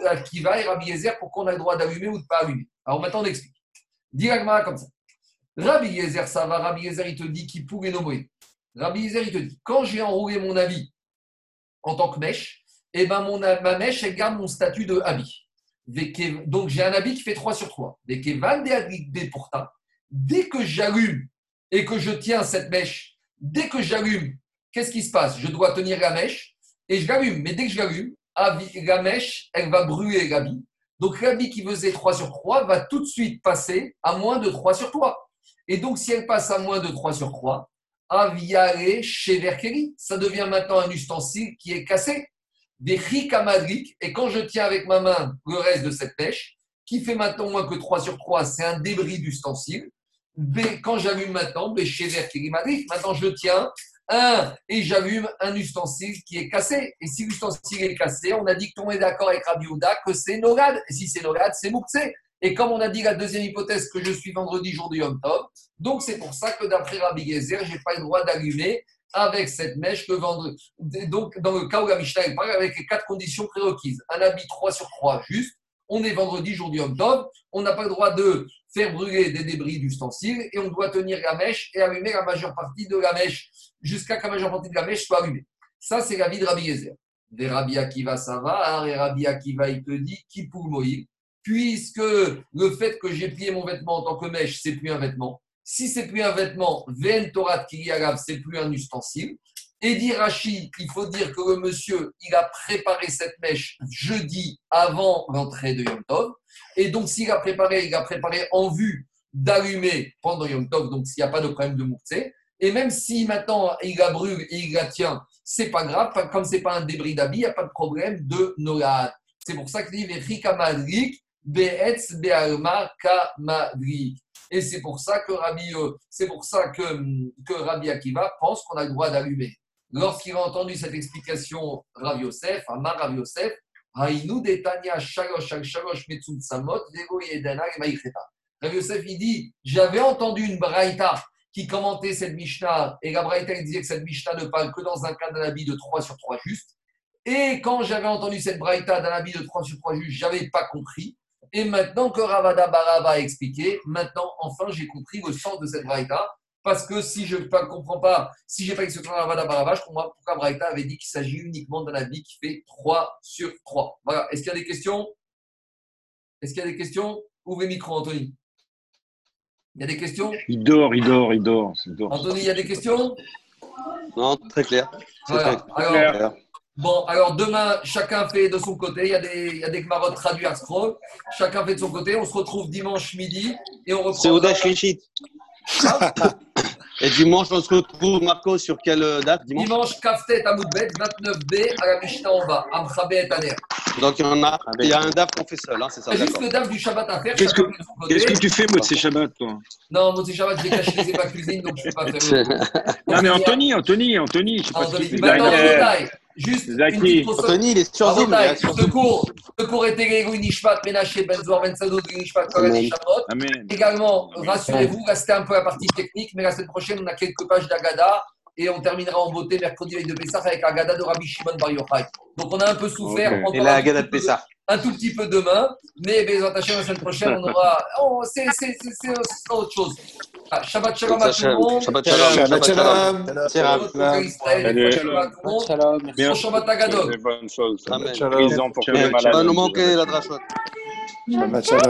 Akiva et Rabbi Yezer pour qu'on ait le droit d'allumer ou de pas allumer. Alors maintenant, on explique. Directement comme ça. Rabbi Yezer, ça va. Rabbi Yezer, il te dit qui pouvait nommer. Rabbi Yezer, il te dit, quand j'ai enroulé mon habit en tant que mèche, eh ben mon, ma mèche, elle garde mon statut de habit. Donc j'ai un habit qui fait 3 sur 3. Dès que j'allume et que je tiens cette mèche, dès que j'allume, qu'est-ce qui se passe? Je dois tenir la mèche et je l'allume. Mais dès que je l'allume, la mèche, elle va brûler l'habit. Donc l'habit qui faisait 3 sur 3 va tout de suite passer à moins de 3 sur 3. Et donc si elle passe à moins de 3 sur 3, Aviare chez Verkeri, ça devient maintenant un ustensile qui est cassé des rikamadrik, et quand je tiens avec ma main le reste de cette pêche, qui fait maintenant moins que 3 sur 3, c'est un débris d'ustensile. Quand j'allume maintenant, chez maintenant je tiens un et j'allume un ustensile qui est cassé. Et si l'ustensile est cassé, on a dit que on est d'accord avec Rabbi que c'est Norad. Et si c'est Norad, c'est Moukse. Et comme on a dit la deuxième hypothèse que je suis vendredi jour du Yom Tov, donc c'est pour ça que d'après Rabbi Gezer, je n'ai pas le droit d'allumer avec cette mèche que vendre. Donc, dans le cas où la Mishnah parle, avec les quatre conditions prérequises. Un habit 3 sur 3 juste. On est vendredi, jour du Yom Tov. On n'a pas le droit de faire brûler des débris d'ustensiles et on doit tenir la mèche et allumer la majeure partie de la mèche jusqu'à que la majeure partie de la mèche soit allumée. Ça, c'est la vie de Rabbi Yezer. Des Rabbi Akiva, ça va. Et Rabbi Akiva, il te dit, qui pour Moïse? Puisque le fait que j'ai plié mon vêtement en tant que mèche, c'est plus un vêtement. Si c'est plus un vêtement, Ven Torah Kiriyagav, c'est plus un ustensile. Et dit Rachid, il faut dire que le monsieur, il a préparé cette mèche jeudi avant l'entrée de Yom Tov. Et donc, s'il a préparé, il a préparé en vue d'allumer pendant Yom Tov, donc s'il n'y a pas de problème de mouktsé. Et même si maintenant il la brûle et il la tient, c'est pas grave, comme c'est pas un débris d'habit, il n'y a pas de problème de Noad. C'est pour ça qu'il dit Madrik, Be'etz Be'alma Kamadrik. Et c'est pour ça que Rabbi, euh, c'est pour ça que, que Rabbi Akiva pense qu'on a le droit d'allumer. Lorsqu'il a entendu cette explication, Rav Yosef, Amar Rav Yosef, Haïnou Detania Shalosh Shalosh Samot, Yedana Rav Yosef, il dit J'avais entendu une braïta qui commentait cette Mishnah, et la braïta disait que cette Mishnah ne parle que dans un cas d'un habit de 3 sur 3 juste. Et quand j'avais entendu cette braïta d'un habit de 3 sur 3 juste, je n'avais pas compris. Et maintenant que Ravada Barava a expliqué, maintenant, enfin, j'ai compris le sens de cette braïta. Parce que si je ne comprends pas, si je n'ai pas expliqué Ravada Barava, je comprends pourquoi Braïta avait dit qu'il s'agit uniquement d'un habit qui fait 3 sur 3. Voilà. Est-ce qu'il y a des questions? Est-ce qu'il y a des questions? Ouvrez le micro, Anthony? Il y a des questions? Il dort, il dort, il dort. Anthony, il y a des questions? Non, très clair. Voilà. Très clair. Bon, alors demain, chacun fait de son côté. Il y a des, il y a des camarades traduits à scroll. Chacun fait de son côté. On se retrouve dimanche midi et on reprend. C'est Odash Et dimanche, on se retrouve, Marco, sur quelle date Dimanche, dimanche Kaftet à Moudbet, 29b à la Mishnah en bas, Amchabé et Taner. Donc il y, en a, il y a un DAF qu'on fait seul, hein, c'est ça juste le DAF du Shabbat à faire. Qu'est-ce que, tu fais, Motsé Shabbat, toi Non, Motsé Shabbat, je vais cacher les ma cuisine, donc je ne peux pas faire. non, mais Anthony, Anthony, Anthony, je sais pas Anthony. Juste Zaki. une petite Anthony, il est sur Zoom. Ce cours, ce cours est également Nishmat, Menaché, Benzor, Benzado, Nishmat, Kohen et Shamot. Également, rassurez-vous, là c'était un peu la partie technique, mais la semaine prochaine, on a quelques pages d'Agada et on terminera en beauté mercredi avec de Pessah avec Agada de Rabbi Shimon Bar Yochai. Donc on a un peu souffert. Okay. Et la Agada de Pessah un tout petit peu demain, mais Bézat Hachem, la semaine prochaine, on aura. Oh, c'est autre chose. Ah, Shabbat Shalom à tout le monde. Shabbat Shalom. Shabbat Shalom. Shabbat Shalom. Bonne chose. Amen. Les malades. Pas nous manquer la drachot. Shabbat Shalom.